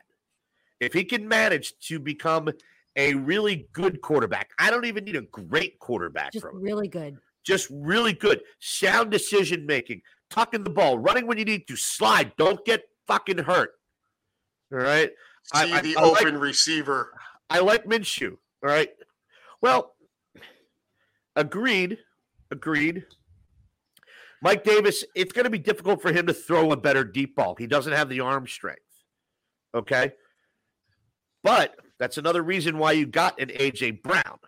if he can manage to become a really good quarterback i don't even need a great quarterback just from him really good. just really good. Sound decision making, tucking the ball, running when you need to, slide. Don't get fucking hurt. All right. See I- the I like- open receiver. I like Minshew. All right. Well, agreed. Agreed. Mike Davis, it's going to be difficult for him to throw a better deep ball. He doesn't have the arm strength. Okay. But that's another reason why you got an AJ Brown.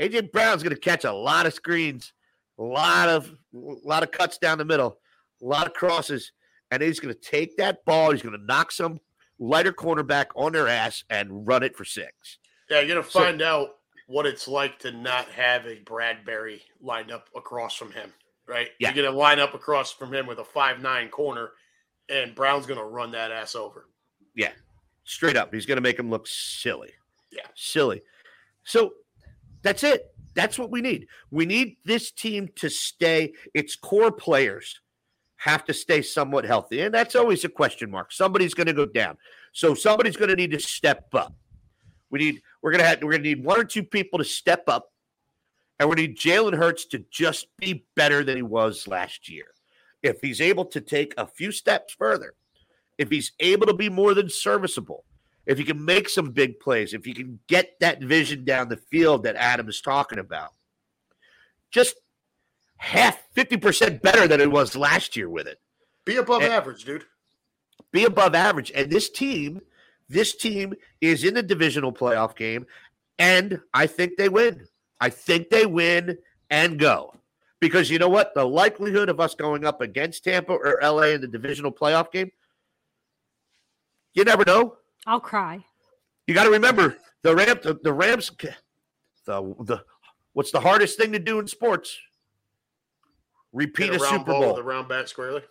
AJ Brown's going to catch a lot of screens, a lot of a lot of cuts down the middle, a lot of crosses, and he's going to take that ball. He's going to knock some lighter cornerback on their ass and run it for six. Yeah, you're gonna So- find out what it's like to not have a Bradberry lined up across from him, right? Yeah. You're gonna line up across from him with a five nine corner, and Brown's gonna run that ass over. Yeah, straight up, he's going to make him look silly. Yeah. silly. So that's it. That's what we need. We need this team to stay. Its core players have to stay somewhat healthy, and that's always a question mark. Somebody's going to go down, so somebody's going to need to step up. We need. We're gonna have. We're gonna need one or two people to step up, and we need Jalen Hurts to just be better than he was last year. If he's able to take a few steps further, if he's able to be more than serviceable, if he can make some big plays, if he can get that vision down the field that Adam is talking about, just half, 50% better than it was last year with it. Be above And- average, dude. Be above average. And this team, this team is in the divisional playoff game, and I think they win. I think they win and go. Because you know what? The likelihood of us going up against Tampa or LA in the divisional playoff game, you never know. I'll cry. You got to remember the Rams. The, the Rams. The the what's the hardest thing to do in sports? Repeat Hit a, Super ball Bowl. The round bat squarely.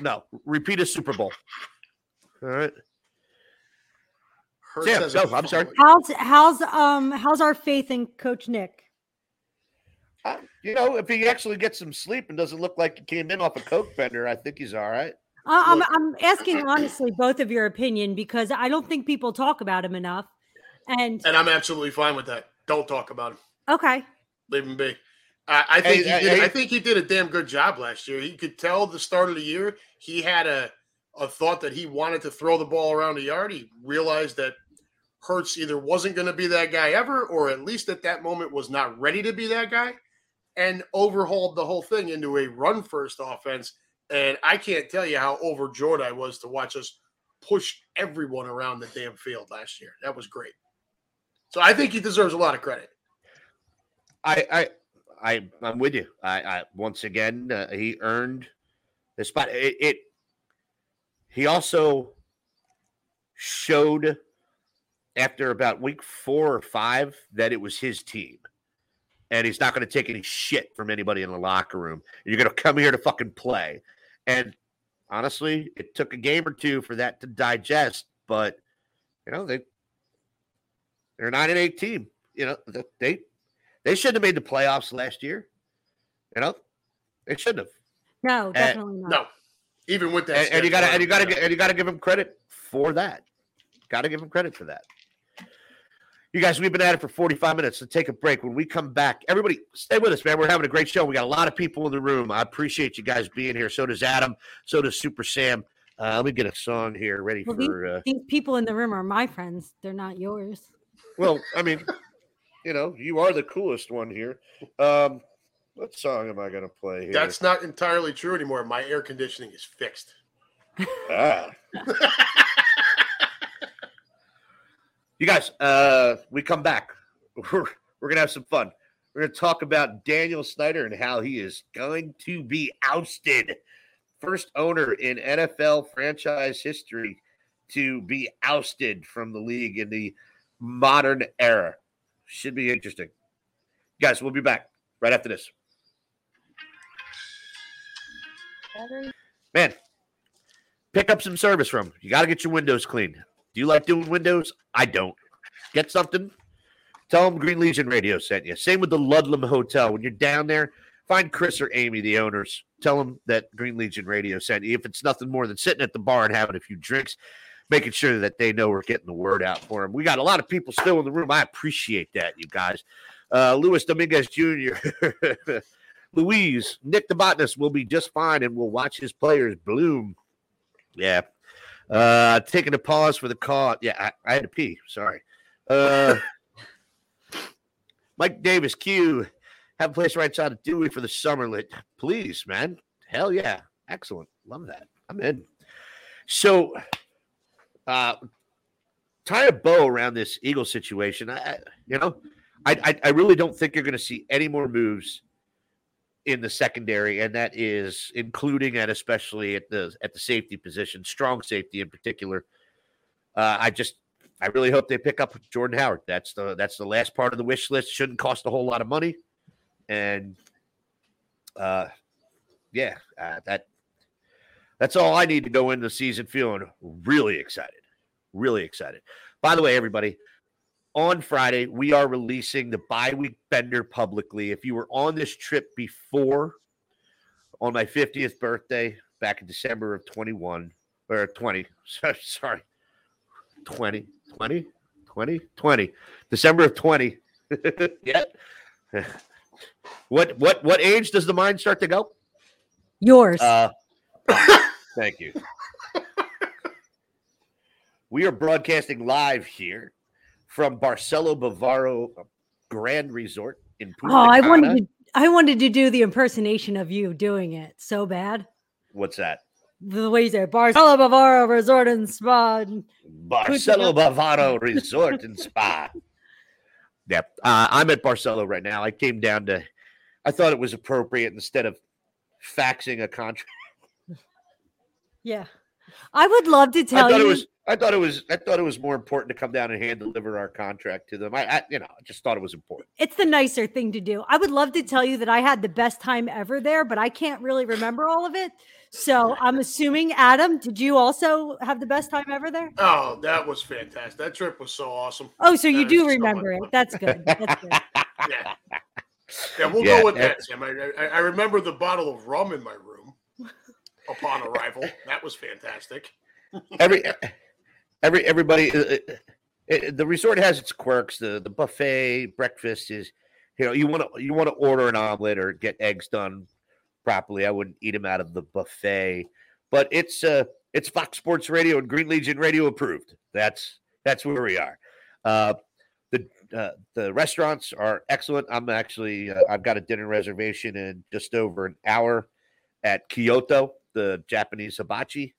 No, repeat a Super Bowl. All right. Sam, has a go. I'm sorry. How's how's um how's our faith in Coach Nick? Uh, you know, if he actually gets some sleep and doesn't look like he came in off a coke bender, I think he's all right. Uh, I'm Look- I'm asking honestly both of your opinion because I don't think people talk about him enough. And And I'm absolutely fine with that. Don't talk about him. okay, Leave him be. I, I think Hey, he did, hey, I think he did a damn good job last year. He could tell the start of the year he had a a thought that he wanted to throw the ball around the yard. He realized that Hurts either wasn't going to be that guy ever, or at least at that moment was not ready to be that guy, and overhauled the whole thing into a run first offense. And I can't tell you how overjoyed I was to watch us push everyone around the damn field last year. That was great. So I think he deserves a lot of credit. I I I I'm with you. I, I once again uh, he earned the spot. It, it he also showed after about week four or five that it was his team. And he's not going to take any shit from anybody in the locker room. You're going to come here to fucking play. And honestly, it took a game or two for that to digest, but you know, they they're a nine and eight team. You know, they they shouldn't have made the playoffs last year. You know, they shouldn't have. no, definitely not. No, Even with that, and, and you got to and you got to and you got to give him credit for that. Got to give him credit for that. You guys, we've been at it for 45 minutes. So take a break. When we come back, everybody stay with us, man. We're having a great show. We got a lot of people in the room. I appreciate you guys being here. So does Adam. So does Super Sam. Uh, let me get a song here ready Well, these, for. Uh, these people in the room are my friends. They're not yours. well, I mean, you know, you are the coolest one here. Um, what song am I going to play here? That's not entirely true anymore. My air conditioning is fixed. Ah. you guys, uh, we come back. We're, we're gonna have some fun. We're gonna talk about Daniel Snyder and how he is going to be ousted. First owner in NFL franchise history to be ousted from the league in the modern era. Should be interesting. Guys, we'll be back right after this. Man, pick up some service from. You got to get your windows cleaned. Do you like doing windows? I don't. Get something. Tell them Green Legion Radio sent you. Same with the Ludlam Hotel. When you're down there, find Chris or Amy, the owners. Tell them that Green Legion Radio sent you. If it's nothing more than sitting at the bar and having a few drinks, making sure that they know we're getting the word out for them. We got a lot of people still in the room. I appreciate that, you guys. Uh, Luis Dominguez Jr. Louise, Nick the botanist will be just fine and we'll watch his players bloom. Yeah. Uh taking a pause for the call. Yeah, I, I had to pee. Sorry. Uh Mike Davis, Q. Have a place right side of Dewey for the summer lit. Please, man. Hell yeah. Excellent. Love that. I'm in. So uh tie a bow around this Eagle situation. I, you know, I, I I really don't think you're gonna see any more moves in the secondary, and that is including and especially at the at the safety position, strong safety in particular. Uh, I just I really hope they pick up Jordan Howard. That's the that's the last part of the wish list. Shouldn't cost a whole lot of money, and uh, yeah, uh, that that's all I need to go into the season feeling really excited, really excited. By the way, everybody, on Friday, we are releasing the bye week bender publicly. If you were on this trip before on my 50th birthday back in December of 21 or 20, sorry, 20, 20, 20, 20, December of 20. yeah. What what what age does the mind start to go? Yours. Uh, thank you. We are broadcasting live here from Barcelo Bavaro Grand Resort in Punta oh, I Cana. wanted to. I wanted to do the impersonation of you doing it so bad. What's that? The way you say Barcelo Bavaro Resort and Spa. Barcelo Bavaro Resort and Spa. Yep. Uh, I'm at Barcelo right now. I came down to, I thought it was appropriate instead of faxing a contract. Yeah. I would love to I tell thought you. it was. I thought it was. I thought it was more important to come down and hand deliver our contract to them. I, I you know, I just thought it was important. it's the nicer thing to do. I would love to tell you that I had the best time ever there, but I can't really remember all of it. So I'm assuming, Adam, did you also have the best time ever there? Oh, that was fantastic. That trip was so awesome. Oh, so you That do is so remember it. That's good. That's good. Yeah. Yeah, we'll Yeah, go with that, Sam. I, I, I remember the bottle of rum in my room upon arrival. That was fantastic. Every, every, everybody. uh, uh, uh, the resort has its quirks. The the buffet breakfast is, you know, you want to you want to order an omelet or get eggs done properly. I wouldn't eat them out of the buffet, but it's uh it's Fox Sports Radio and Green Legion Radio approved. That's that's where we are. Uh, the uh, the restaurants are excellent. I'm actually uh, I've got a dinner reservation in just over an hour at Kyoto, the Japanese hibachi.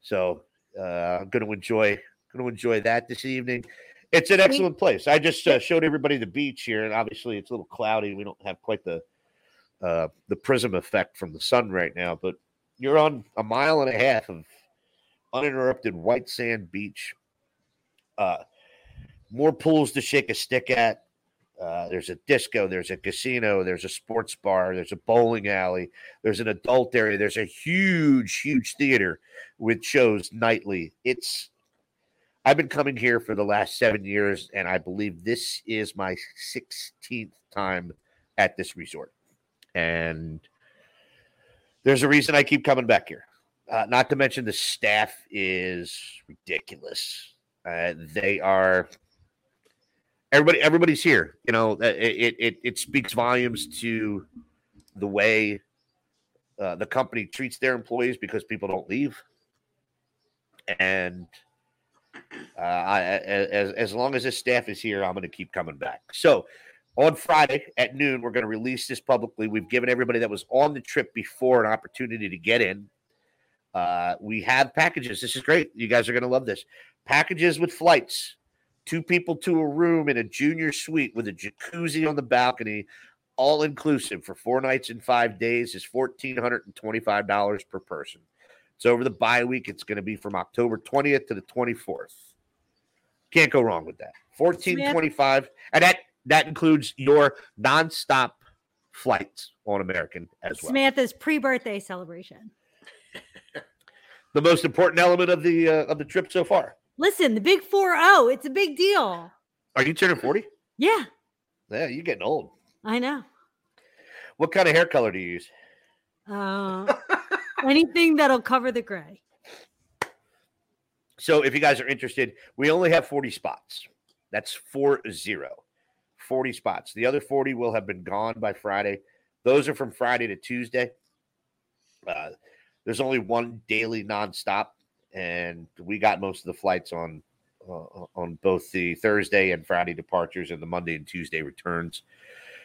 So uh, I'm going to enjoy going to enjoy that this evening. It's an excellent place. I just uh, showed everybody the beach here, and obviously it's a little cloudy. We don't have quite the uh, the prism effect from the sun right now, but you're on a mile and a half of uninterrupted white sand beach. Uh, more pools to shake a stick at. Uh, there's a disco, there's a casino, there's a sports bar, there's a bowling alley, there's an adult area, there's a huge, huge theater with shows nightly. It's I've been coming here for the last seven years, and I believe this is my 16th time at this resort. And there's a reason I keep coming back here. Uh, not to mention the staff is ridiculous. Uh, they are everybody. Everybody's here. You know, uh, it it it speaks volumes to the way uh, the company treats their employees because people don't leave, and uh, I, as as long as this staff is here, I'm going to keep coming back. So on Friday at noon, we're going to release this publicly. We've given everybody that was on the trip before an opportunity to get in. Uh, we have packages. This is great. You guys are going to love this. Packages with flights, two people to a room in a junior suite with a jacuzzi on the balcony, all inclusive for four nights and five days is $1,425 per person. So over the bye week, it's going to be from October 20th to the 24th. Can't go wrong with that. 1425 and that that includes your nonstop flights on American as well. Samantha's pre-birthday celebration. The most important element of the uh, of the trip so far. Listen, the big 4-0, it's a big deal. Are you turning 40? Yeah, Yeah, you're getting old. I know. What kind of hair color do you use? Uh, anything that'll cover the gray. So if you guys are interested, we only have 40 spots. That's four zero. 40 spots. The other 40 will have been gone by Friday. Those are from Friday to Tuesday. Uh, there's only one daily nonstop, and we got most of the flights on uh, on both the Thursday and Friday departures and the Monday and Tuesday returns.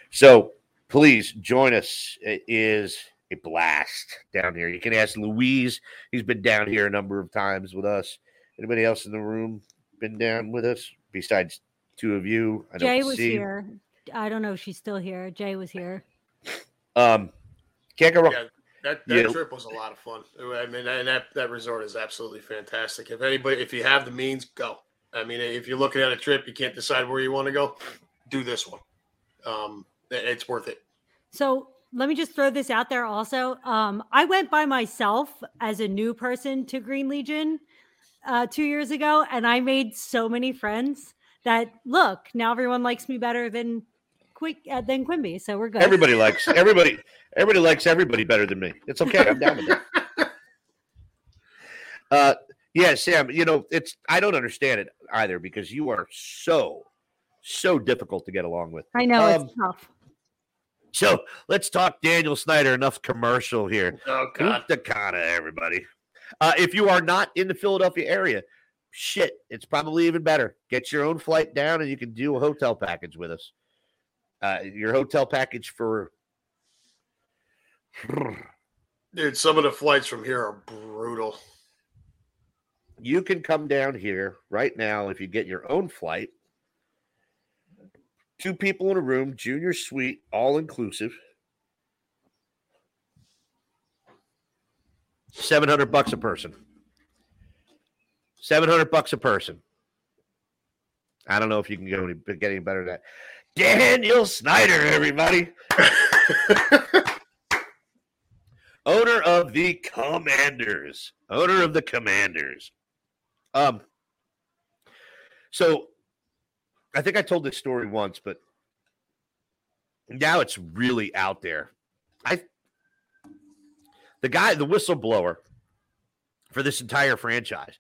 So please join us. It is a blast down here. You can ask Louise. He's been down here a number of times with us. Anybody else in the room been down with us besides two of you? I Jay don't was see. here. I don't know if she's still here. Jay was here. Um, can't go wrong. Yeah, that, that Yeah. trip was a lot of fun. I mean, and that, that resort is absolutely fantastic. If anybody, if you have the means, go. I mean, if you're looking at a trip, you can't decide where you want to go, do this one. Um, it's worth it. So let me just throw this out there also. Um, I went by myself as a new person to Green Legion uh, two years ago, and I made so many friends that look now everyone likes me better than quick uh, than Quimby. So we're good. Everybody likes everybody. Everybody likes everybody better than me. It's okay. I'm down with that. Uh, yeah, Sam. You know, it's I don't understand it either because you are so so difficult to get along with. I know Um, it's tough. So let's talk Daniel Snyder. Enough commercial here. Oh God, Punta everybody. Uh, if you are not in the Philadelphia area, shit, it's probably even better. Get your own flight down, and you can do a hotel package with us. Uh, your hotel package for dude, some of the flights from here are brutal. you can come down here right now if you get your own flight. Two people in a room, junior suite, all inclusive. 700 bucks a person. 700 bucks a person. I don't know if you can go any, get any better than that. Daniel Snyder, everybody. Owner of the Commanders. Owner of the Commanders. Um, so I think I told this story once, but now it's really out there. I the guy, the whistleblower for this entire franchise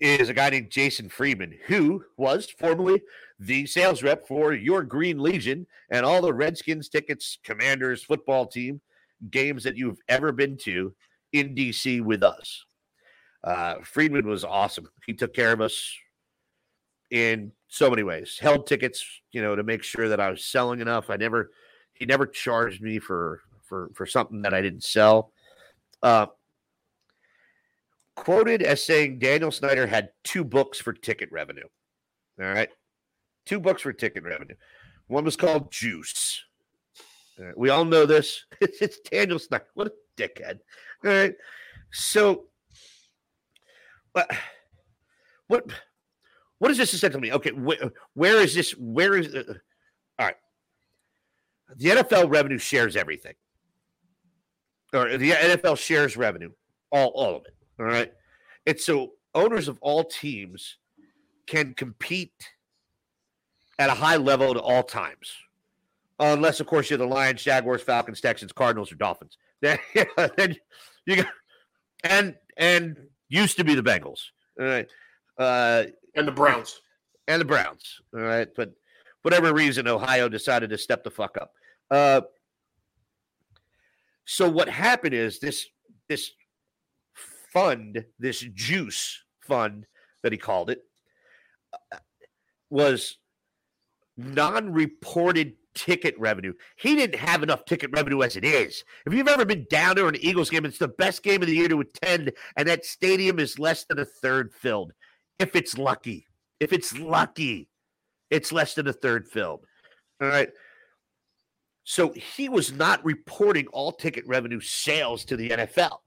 is a guy named Jason Friedman, who was formerly the sales rep for your Green Legion and all the Redskins tickets, Commanders football team games that you've ever been to in DC with us. Uh, Friedman was awesome. He took care of us in so many ways. Held tickets, you know, to make sure that I was selling enough. I never, he never charged me for for for something that I didn't sell. Uh, quoted as saying Daniel Snyder had two books for ticket revenue. All right, two books for ticket revenue. One was called Juice. We all know this. It's, Daniel Snyder. What a dickhead. All right. So, but what what does this essentially? Okay, wh- where is this? Where is uh, all right? The NFL revenue shares everything, or the NFL shares revenue, all all of it. All right. It's so owners of all teams can compete at a high level at all times unless of course you're the Lions, Jaguars, Falcons, Texans, Cardinals, or Dolphins. Then, then you got and and used to be the Bengals. All right. Uh, And the Browns. and the Browns. All right. But whatever reason, Ohio decided to step the fuck up. Uh, so what happened is this this fund, this juice fund that he called it, uh, was non-reported ticket revenue. He didn't have enough ticket revenue as it is. If you've ever been down to an Eagles game, it's the best game of the year to attend, and that stadium is less than a third filled. If it's lucky, if it's lucky, it's less than a third filled. All right. So he was not reporting all ticket revenue sales to the NFL,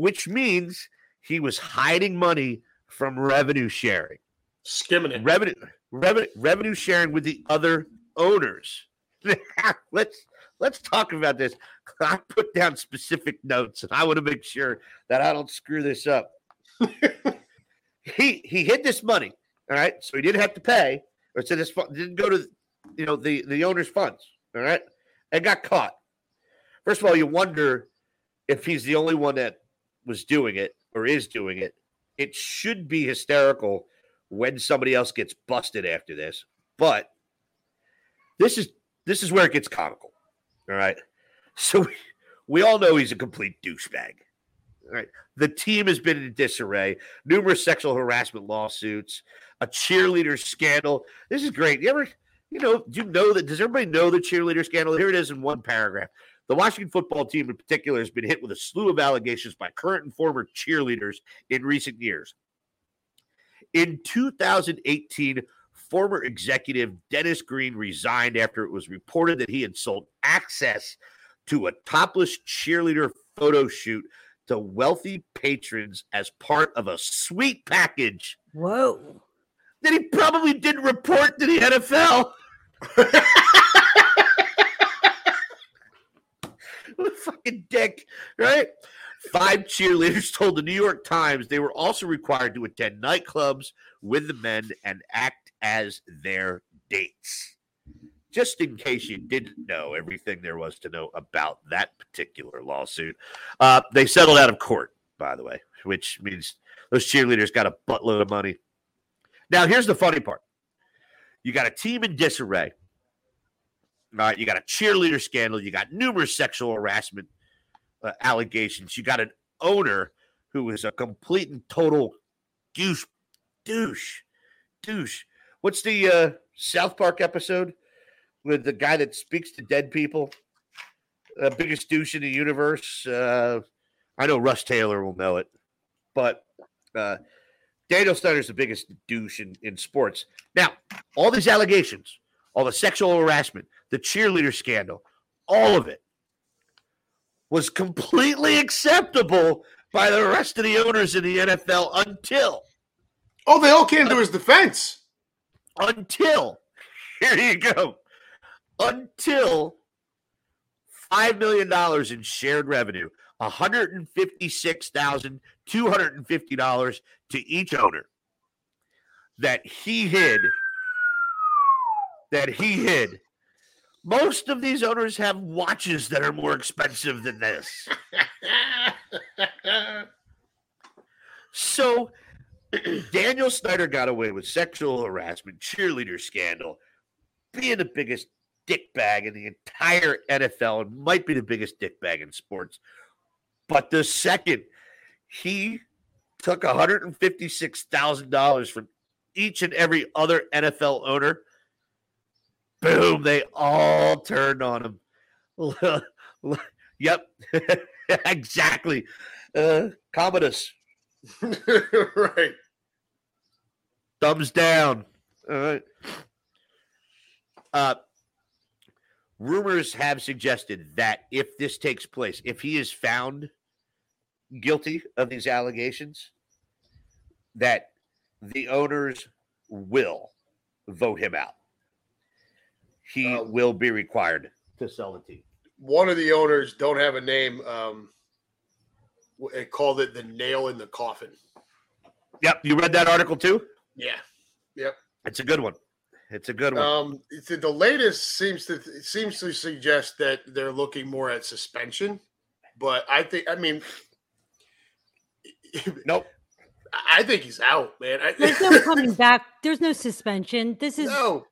which means he was hiding money from revenue sharing Skimming it. revenue revenue revenue sharing with the other owners. let's let's talk about this. I put down specific notes, and I want to make sure that I don't screw this up. he he hid this money, all right, so he didn't have to pay, or so this fund didn't go to you know the the owner's funds, all right, and got caught. First of all, you wonder if he's the only one that was doing it or is doing it. It should be hysterical when somebody else gets busted after this. But this is this is where it gets comical. All right. So we, we all know he's a complete douchebag. All right. The team has been in disarray, numerous sexual harassment lawsuits, a cheerleader scandal. This is great. You ever, you know, do you know that? Does everybody know the cheerleader scandal? Here it is in one paragraph. The Washington football team, in particular, has been hit with a slew of allegations by current and former cheerleaders in recent years. In 2018, former executive Dennis Greene resigned after it was reported that he had sold access to a topless cheerleader photo shoot to wealthy patrons as part of a sweet package Whoa. that he probably didn't report to the NFL. What a fucking dick, right? Five cheerleaders told the New York Times they were also required to attend nightclubs with the men and act as their dates. Just in case you didn't know everything there was to know about that particular lawsuit, uh, they settled out of court, by the way, which means those cheerleaders got a buttload of money. Now, here's the funny part you got a team in disarray. Right, you got a cheerleader scandal. You got numerous sexual harassment uh, allegations. You got an owner who is a complete and total douche, douche, douche. What's the uh, South Park episode with the guy that speaks to dead people? Uh, biggest douche in the universe. Uh, I know Russ Taylor will know it, but uh, Daniel Snyder's the biggest douche in, in sports. Now, all these allegations, all the sexual harassment, the cheerleader scandal, all of it was completely acceptable by the rest of the owners in the NFL until, Oh, they all came to his defense. until, here you go, until $5 million in shared revenue, $156,250 to each owner that he hid, that he hid. Most of these owners have watches that are more expensive than this. So Daniel Snyder got away with sexual harassment, cheerleader scandal, being the biggest dickbag in the entire NFL and might be the biggest dickbag in sports. But the second he took $156,000 from each and every other NFL owner, boom, they all turned on him. yep, exactly. Uh, Commodus, right. thumbs down. All right. Uh, rumors have suggested that if this takes place, if he is found guilty of these allegations, that the owners will vote him out. He Um, will be required to sell the team. One of the owners don't have a name. Um, it called it the nail in the coffin. Yep, you read that article too. Yeah. Yep. It's a good one. It's a good one. Um, it's- the latest seems to seems to suggest that they're looking more at suspension, but I think I mean Nope. I think he's out, man. I, There's no coming back. There's no suspension. This is no.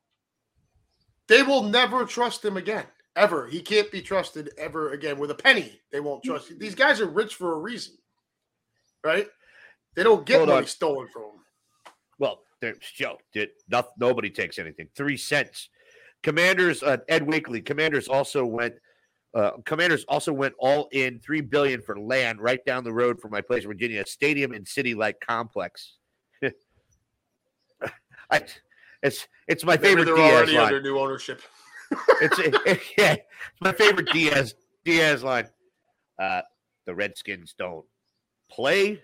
They will never trust him again. Ever. He can't be trusted ever again. With a penny, they won't trust him. These guys are rich for a reason. Right? They don't get Hold money on. stolen from them. Well, there's Joe. Did not, nobody takes anything. Three cents. Commanders. Uh, Ed Wakely. Commanders also went. Uh, commanders also went all in three billion for land right down the road from my place, in Virginia, a stadium and city-like complex. I, it's it's my Maybe favorite they're Diaz already line. under new ownership. It's yeah, it's my favorite Diaz Diaz line. Uh, the Redskins don't play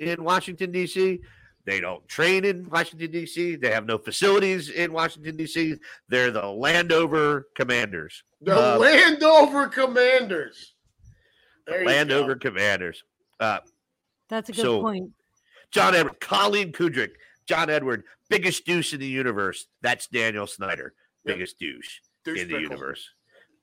in Washington D.C. They don't train in Washington D.C. They have no facilities in Washington D.C. They're the Landover Commanders. The Uh, Landover Commanders. There Landover. Commanders. Uh, that's a good so- point. John Edward, Colleen Kudrick, John Edward, biggest douche in the universe. That's Daniel Snyder, Yep. biggest douche. Douche in the pickle. universe.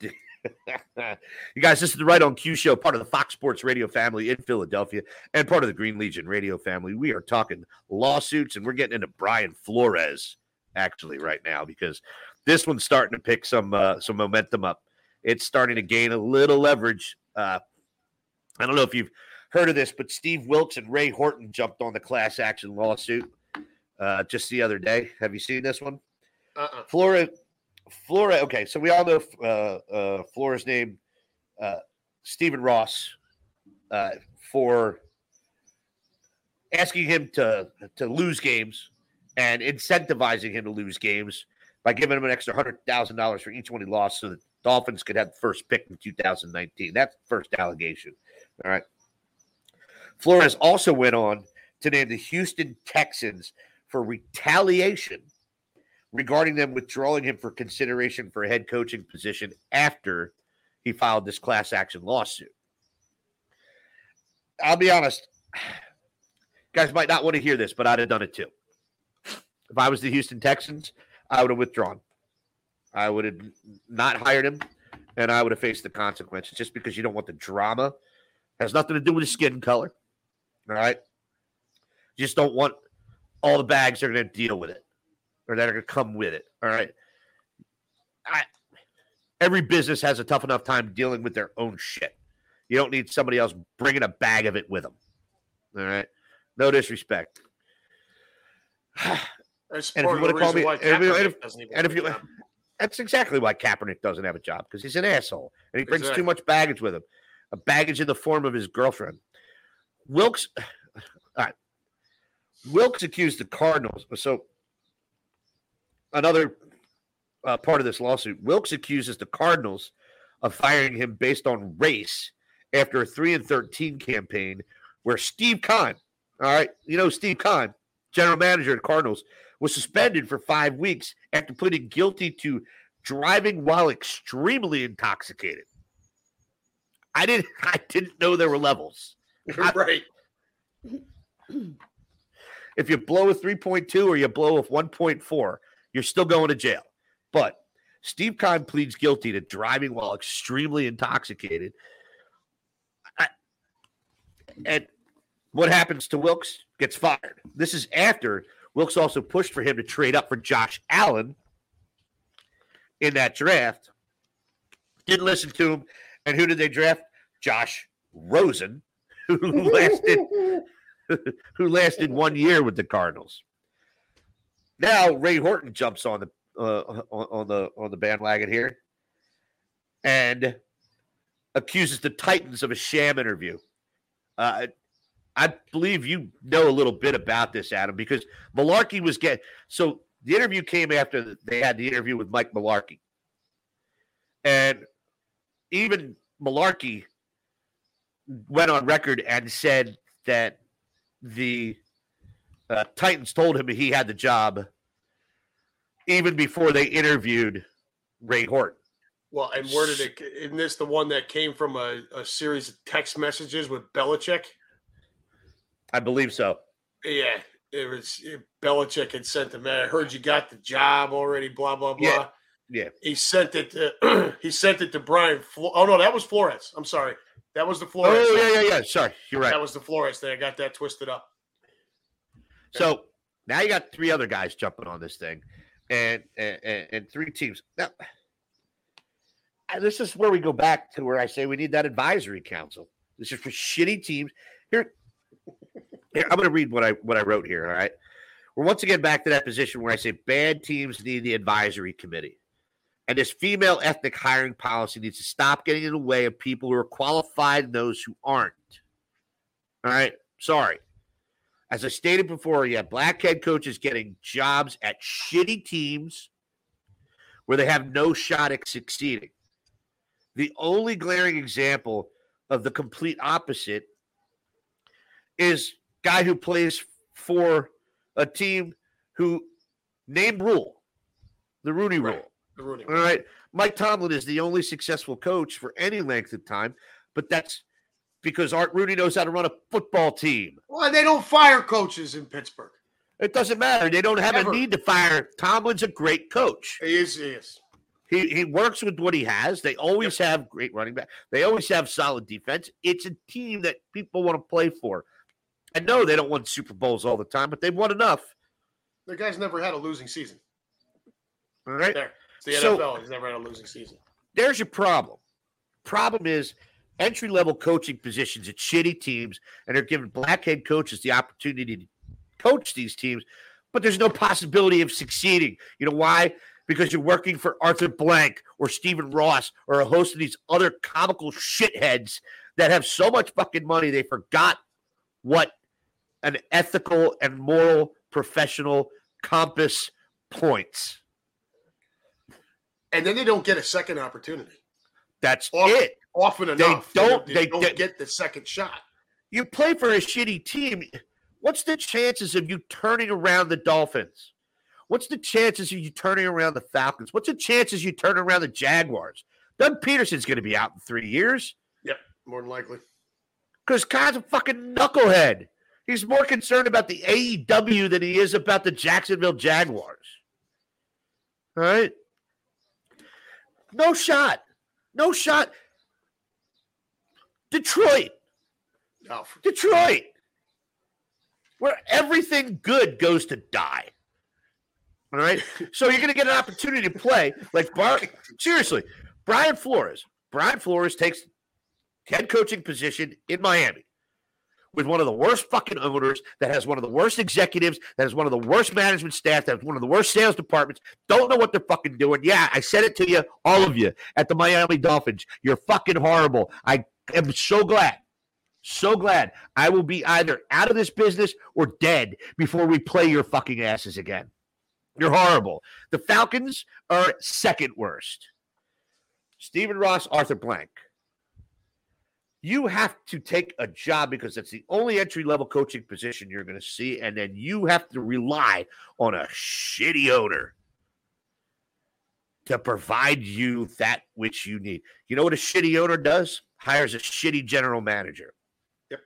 you guys, this is the Right on Q show, part of the Fox Sports Radio family in Philadelphia, and part of the Green Legion Radio family. We are talking lawsuits, and we're getting into Brian Flores actually right now because this one's starting to pick some uh, some momentum up. It's starting to gain a little leverage. Uh, I don't know if you've heard of this, but Steve Wilkes and Ray Horton jumped on the class action lawsuit uh, just the other day. Have you seen this one? Uh-uh. Flores, Flores. Okay, so we all know uh, uh, Flores name, uh, Stephen Ross, uh, for asking him to to lose games and incentivizing him to lose games by giving him an extra hundred thousand dollars for each one he lost, so the Dolphins could have the first pick in 2019. That's the first allegation. All right. Flores also went on to name the Houston Texans for retaliation regarding them withdrawing him for consideration for a head coaching position after he filed this class action lawsuit. I'll be honest, guys might not want to hear this, but I'd have done it too. If I was the Houston Texans, I would have withdrawn. I would have not hired him, and I would have faced the consequences just because you don't want the drama. has nothing to do with his skin color. All right. Just don't want all the bags are going to deal with it or that are going to come with it. All right. I, every business has a tough enough time dealing with their own shit. You don't need somebody else bringing a bag of it with them. All right. No disrespect. That's And if you wanna call me- and if and if- doesn't even and if have a you-. That's exactly why Kaepernick doesn't have a job because he's an asshole and he brings Exactly. too much baggage with him, a baggage in the form of his girlfriend. Wilkes, all right. Wilkes accused the Cardinals. So another uh, part of this lawsuit, Wilkes accuses the Cardinals of firing him based on race after a three and thirteen campaign where Steve Kahn, all right, you know Steve Kahn, general manager of the Cardinals, was suspended for five weeks after pleading guilty to driving while extremely intoxicated. I didn't I didn't know there were levels. right. If you blow a 3.2 or you blow a 1.4, you're still going to jail. But Steve Kahn pleads guilty to driving while extremely intoxicated. I- and what happens to Wilkes? Gets fired. This is after Wilkes also pushed for him to trade up for Josh Allen in that draft. Didn't listen to him. And who did they draft? Josh Rosen, who lasted who lasted one year with the Cardinals. Now Ray Horton jumps on the uh, on, on the on the bandwagon here and accuses the Titans of a sham interview. Uh, I believe you know a little bit about this, Adam, because Mularkey was getting so the interview came after they had the interview with Mike Mularkey, and even Mularkey went on record and said that the uh, Titans told him he had the job even before they interviewed Ray Horton. Well, and where did it? Isn't this the one that came from a, a series of text messages with Belichick? I believe so. Yeah, it was it, Belichick had sent him. I heard you got the job already. Blah blah blah. Yeah, yeah. He sent it to he sent it to Brian. Flo- oh no, that was Flores. I'm sorry. That was the oh, Flores. Oh yeah, yeah, yeah. Sorry, you're right. That was the Flores thing. I got that twisted up. So now you got three other guys jumping on this thing, and and, and- and three teams. Now, this is where we go back to where I say we need that advisory council. This is for shitty teams. Here, here I'm going to read what I what I wrote here. All right, we're once again back to that position where I say bad teams need the advisory committee. And this female ethnic hiring policy needs to stop getting in the way of people who are qualified and those who aren't. All right. Sorry. As I stated before, have black head coaches getting jobs at shitty teams where they have no shot at succeeding. The only glaring example of the complete opposite is guy who plays for a team who named rule, the Rooney Right. rule. Rooney. All right. Mike Tomlin is the only successful coach for any length of time, but that's because Art Rooney knows how to run a football team. Well, they don't fire coaches in Pittsburgh. It doesn't matter. They don't have a need to fire. Tomlin's a great coach. He is. He is. He he works with what he has. They always have great running back. They always have solid defense. It's a team that people want to play for. I know they don't win Super Bowls all the time, but they've won enough. The guy's never had a losing season. All right. There. The So- NFL. He's never had a losing season. there's your problem. Problem is entry level coaching positions at shitty teams, and they're giving black head coaches the opportunity to coach these teams, but there's no possibility of succeeding. You know why? Because you're working for Arthur Blank or Stephen Ross or a host of these other comical shitheads that have so much fucking money they forgot what an ethical and moral professional compass points. And then they don't get a second opportunity. That's Often- it. Often They enough, don't- They, they- don't they- get the second shot. you play for a shitty team. What's the chances of you turning around the Dolphins? What's the chances of you turning around the Falcons? What's the chances you turn around the Jaguars? Doug Pederson's going to be out in three years Yep, More than likely. because Khan's a fucking knucklehead. He's more concerned about the AEW than he is about the Jacksonville Jaguars. All right. No shot. No shot. Detroit. No, Detroit, where everything good goes to die. All right. So you're going to get an opportunity to play like Bar. Seriously, Brian Flores. Brian Flores takes head coaching position in Miami with one of the worst fucking owners that has one of the worst executives, that has one of the worst management staff, that has one of the worst sales departments. Don't know what they're fucking doing. Yeah, I said it to you, all of you at the Miami Dolphins. You're fucking horrible. I am so glad so glad I will be either out of this business or dead before we play your fucking asses again. You're horrible. The Falcons are second worst. Stephen Ross, Arthur Blank. You have to take a job because that's the only entry level coaching position you're going to see. And then you have to rely on a shitty owner to provide you that which you need. You know what a shitty owner does? Hires a shitty general manager. Yep.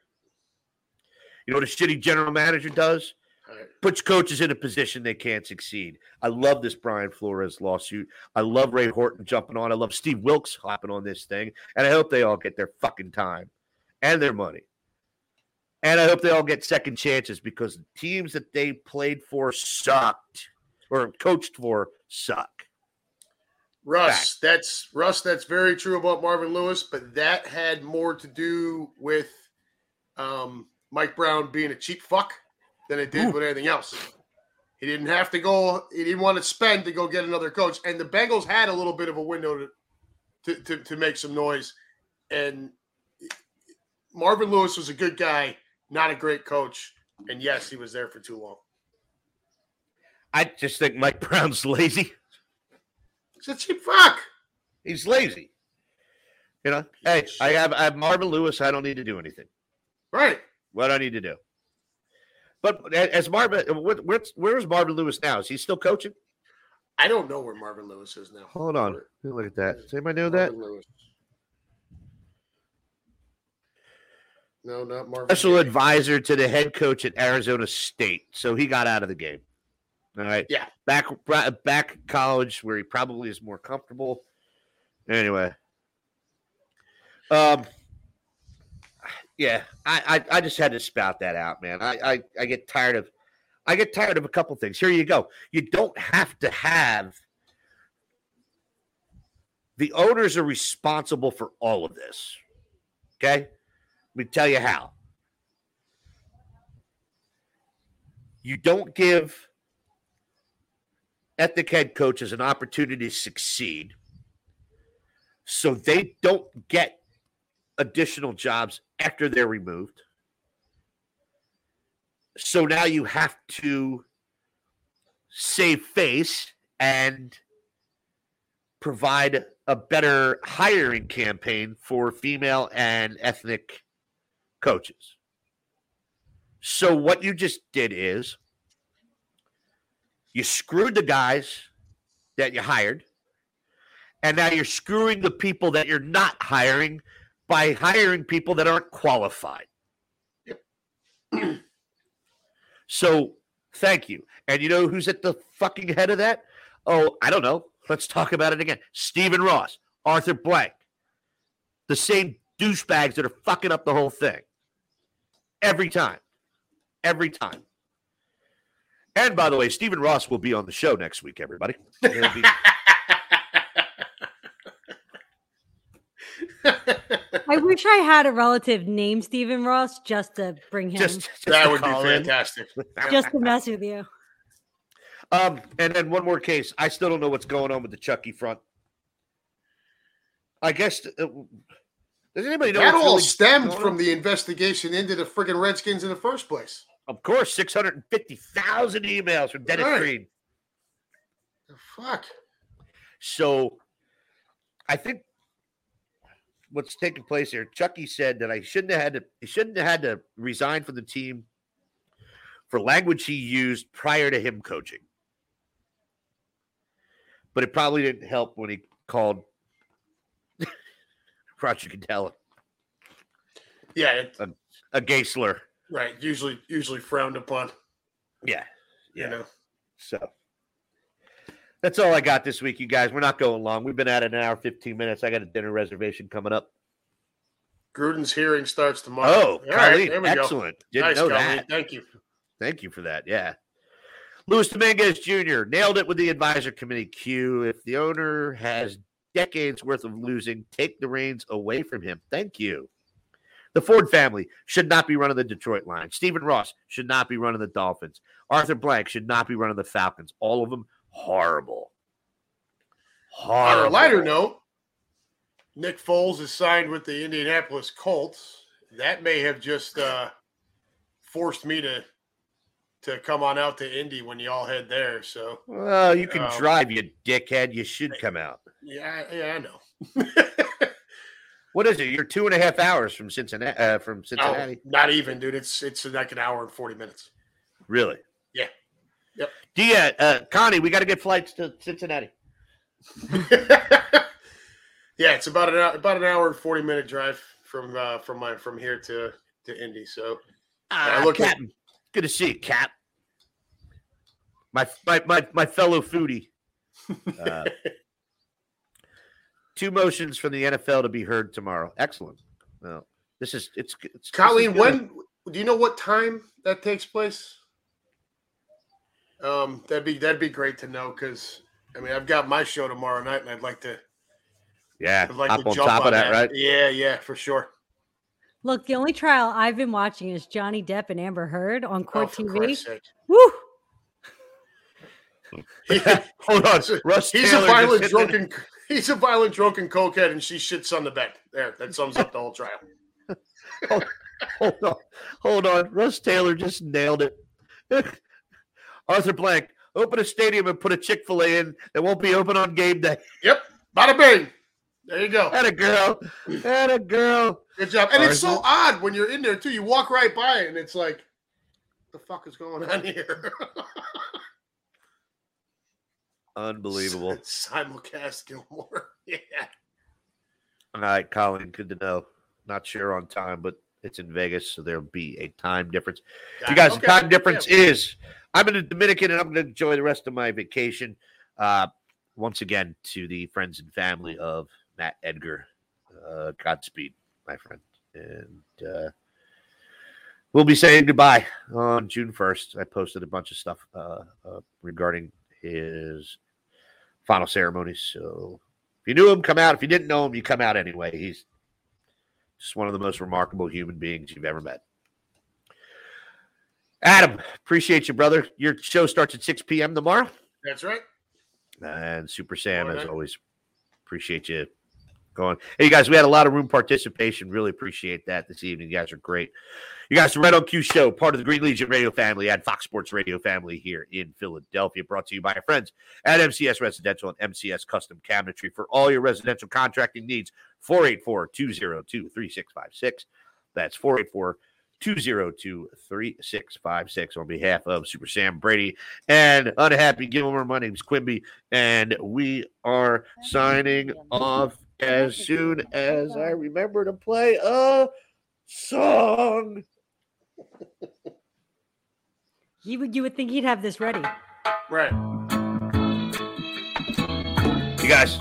You know what a shitty general manager does? Puts coaches in a position they can't succeed. I love this Brian Flores lawsuit. I love Ray Horton jumping on. I love Steve Wilkes hopping on this thing. And I hope they all get their fucking time and their money. And I hope they all get second chances because the teams that they played for sucked or coached for suck. Russ, that's Russ. That's very true about Marvin Lewis, but that had more to do with um, Mike Brown being a cheap fuck than it did Ooh. with anything else. He didn't have to go. He didn't want to spend to go get another coach, and the Bengals had a little bit of a window to to, to, to make some noise. And Marvin Lewis was a good guy, not a great coach. And yes, he was there for too long. I just think Mike Brown's lazy. He's a cheap fuck. He's lazy. You know, hey, I have I have Marvin Lewis. I don't need to do anything. Right. What do I need to do? But as Marvin, where's where's Marvin Lewis now? Is he still coaching? I don't know where Marvin Lewis is now. Hold on, look at that. Does anybody know that? Lewis. No, not Marvin. Special advisor to the head coach at Arizona State, so he got out of the game. All right, Yeah. back back college where he probably is more comfortable. Anyway, um, Yeah, I, I I just had to spout that out, man. I, I I get tired of I get tired of a couple things. Here you go. You don't have to have the owners are responsible for all of this. Okay? Let me tell you how. You don't give ethnic head coaches an opportunity to succeed so they don't get additional jobs after they're removed. So now you have to save face and provide a better hiring campaign for female and ethnic coaches. So what you just did is you screwed the guys that you hired, and now you're screwing the people that you're not hiring by hiring people that aren't qualified. so thank you. And you know who's at the fucking head of that? Oh, I don't know. Let's talk about it again. Stephen Ross, Arthur Blank, the same douchebags that are fucking up the whole thing. Every time. Every time. And by the way, Stephen Ross will be on the show next week, everybody. He'll be- I wish I had a relative named Stephen Ross just to bring him, just, just, just that would be fantastic. just to mess with you. Um, and then one more case. I still don't know what's going on with the Chucky front. I guess. Uh, does anybody know? That all really stemmed from the investigation into the friggin' Redskins in the first place. Of course, six hundred and fifty thousand emails from Dennis Right. Greene. The fuck. So, I think what's taking place here. Chucky said that I shouldn't have had to. He shouldn't have had to resign from the team for language he used prior to him coaching. But it probably didn't help when he called Roger Goodell Yeah, it, Yeah, a gay slur. right. Usually, usually frowned upon. Yeah. You know. So that's all I got this week, you guys. We're not going long. We've been at it an hour, 15 minutes. I got a dinner reservation coming up. Gruden's hearing starts tomorrow. Oh, All right, Colleen, there we go. excellent. Didn't Nice, know Colleen. that. Thank you. Thank you for that. Yeah. Luis Dominguez Jr. nailed it with the advisor committee Q. If the owner has decades worth of losing, take the reins away from him. Thank you. The Ford family should not be running the Detroit line. Stephen Ross should not be running the Dolphins. Arthur Blank should not be running the Falcons. All of them horrible. On a lighter note, Nick Foles is signed with the Indianapolis Colts. That may have just uh, forced me to to come on out to Indy when you all head there. So Well, you can Um, drive, you dickhead. You should come out. yeah, yeah, I know. What is it? You're two and a half hours from Cincinnati. Uh, from Oh, Cincinnati. not even, dude. It's it's like an hour and forty minutes. Really? Yeah. Yep. Dia, uh, Connie, we got to get flights to Cincinnati. yeah, it's about an hour, about an hour and forty minute drive from uh, from my from here to to Indy. So Ah, look at- Captain. Good to see you, Cap. My my my, my fellow foodie. Uh, two motions from the NFL to be heard tomorrow. Excellent. Well, this is it's it's Colleen, when do you know what time that takes place? Um, that'd be that'd be great to know because I mean I've got my show tomorrow night and I'd like to Yeah, I'd like hop to on jump top of that, right? Yeah, yeah, for sure. Look, the only trial I've been watching is Johnny Depp and Amber Heard on Oh, Court for TV. Woo! Hold on, Russ. he's Taylor a violent hit the- drunken. He's a violent drunken cokehead, and she shits on the bed. There, that sums up the whole trial. Hold on, hold on. Russ Taylor just nailed it. Arthur Blank, open a stadium and put a Chick Fil A in. It won't be open on game day. Yep, bada bing. There you go. That a girl. That a girl. Good job. And it's so odd when you're in there too. You walk right by it, and it's like, the fuck is going on here? Unbelievable. Simulcast Gilmore. yeah. All right, Colin. Good to know. Not sure on time, but it's in Vegas, so there'll be a time difference. You guys, Okay. the time difference Yeah. is I'm in the Dominican and I'm going to enjoy the rest of my vacation. Uh, once again, to the friends and family of Matt Edgar, uh, Godspeed, my friend. And uh, we'll be saying goodbye on June 1st. I posted a bunch of stuff uh, uh, regarding his final ceremonies. So if you knew him, come out. If you didn't know him, you come out anyway. He's just one of the most remarkable human beings you've ever met. Adam, appreciate you, brother. Your show starts at 6 p.m. tomorrow. That's right. And Super Sam, All as always, appreciate you going. Hey, you guys, we had a lot of room participation. Really appreciate that this evening. You guys are great. You guys, the Right on Q show, part of the Green Legion radio family and Fox Sports Radio family here in Philadelphia, brought to you by our friends at MCS Residential and MCS Custom Cabinetry for all your residential contracting needs. 484 202 3656. That's 484 202 3656 on behalf of Super Sam Brady and Unhappy Gilmore. My name's Quimby, and we are signing off as soon as I remember to play a song. He would you would think he'd have this ready. Right. You guys,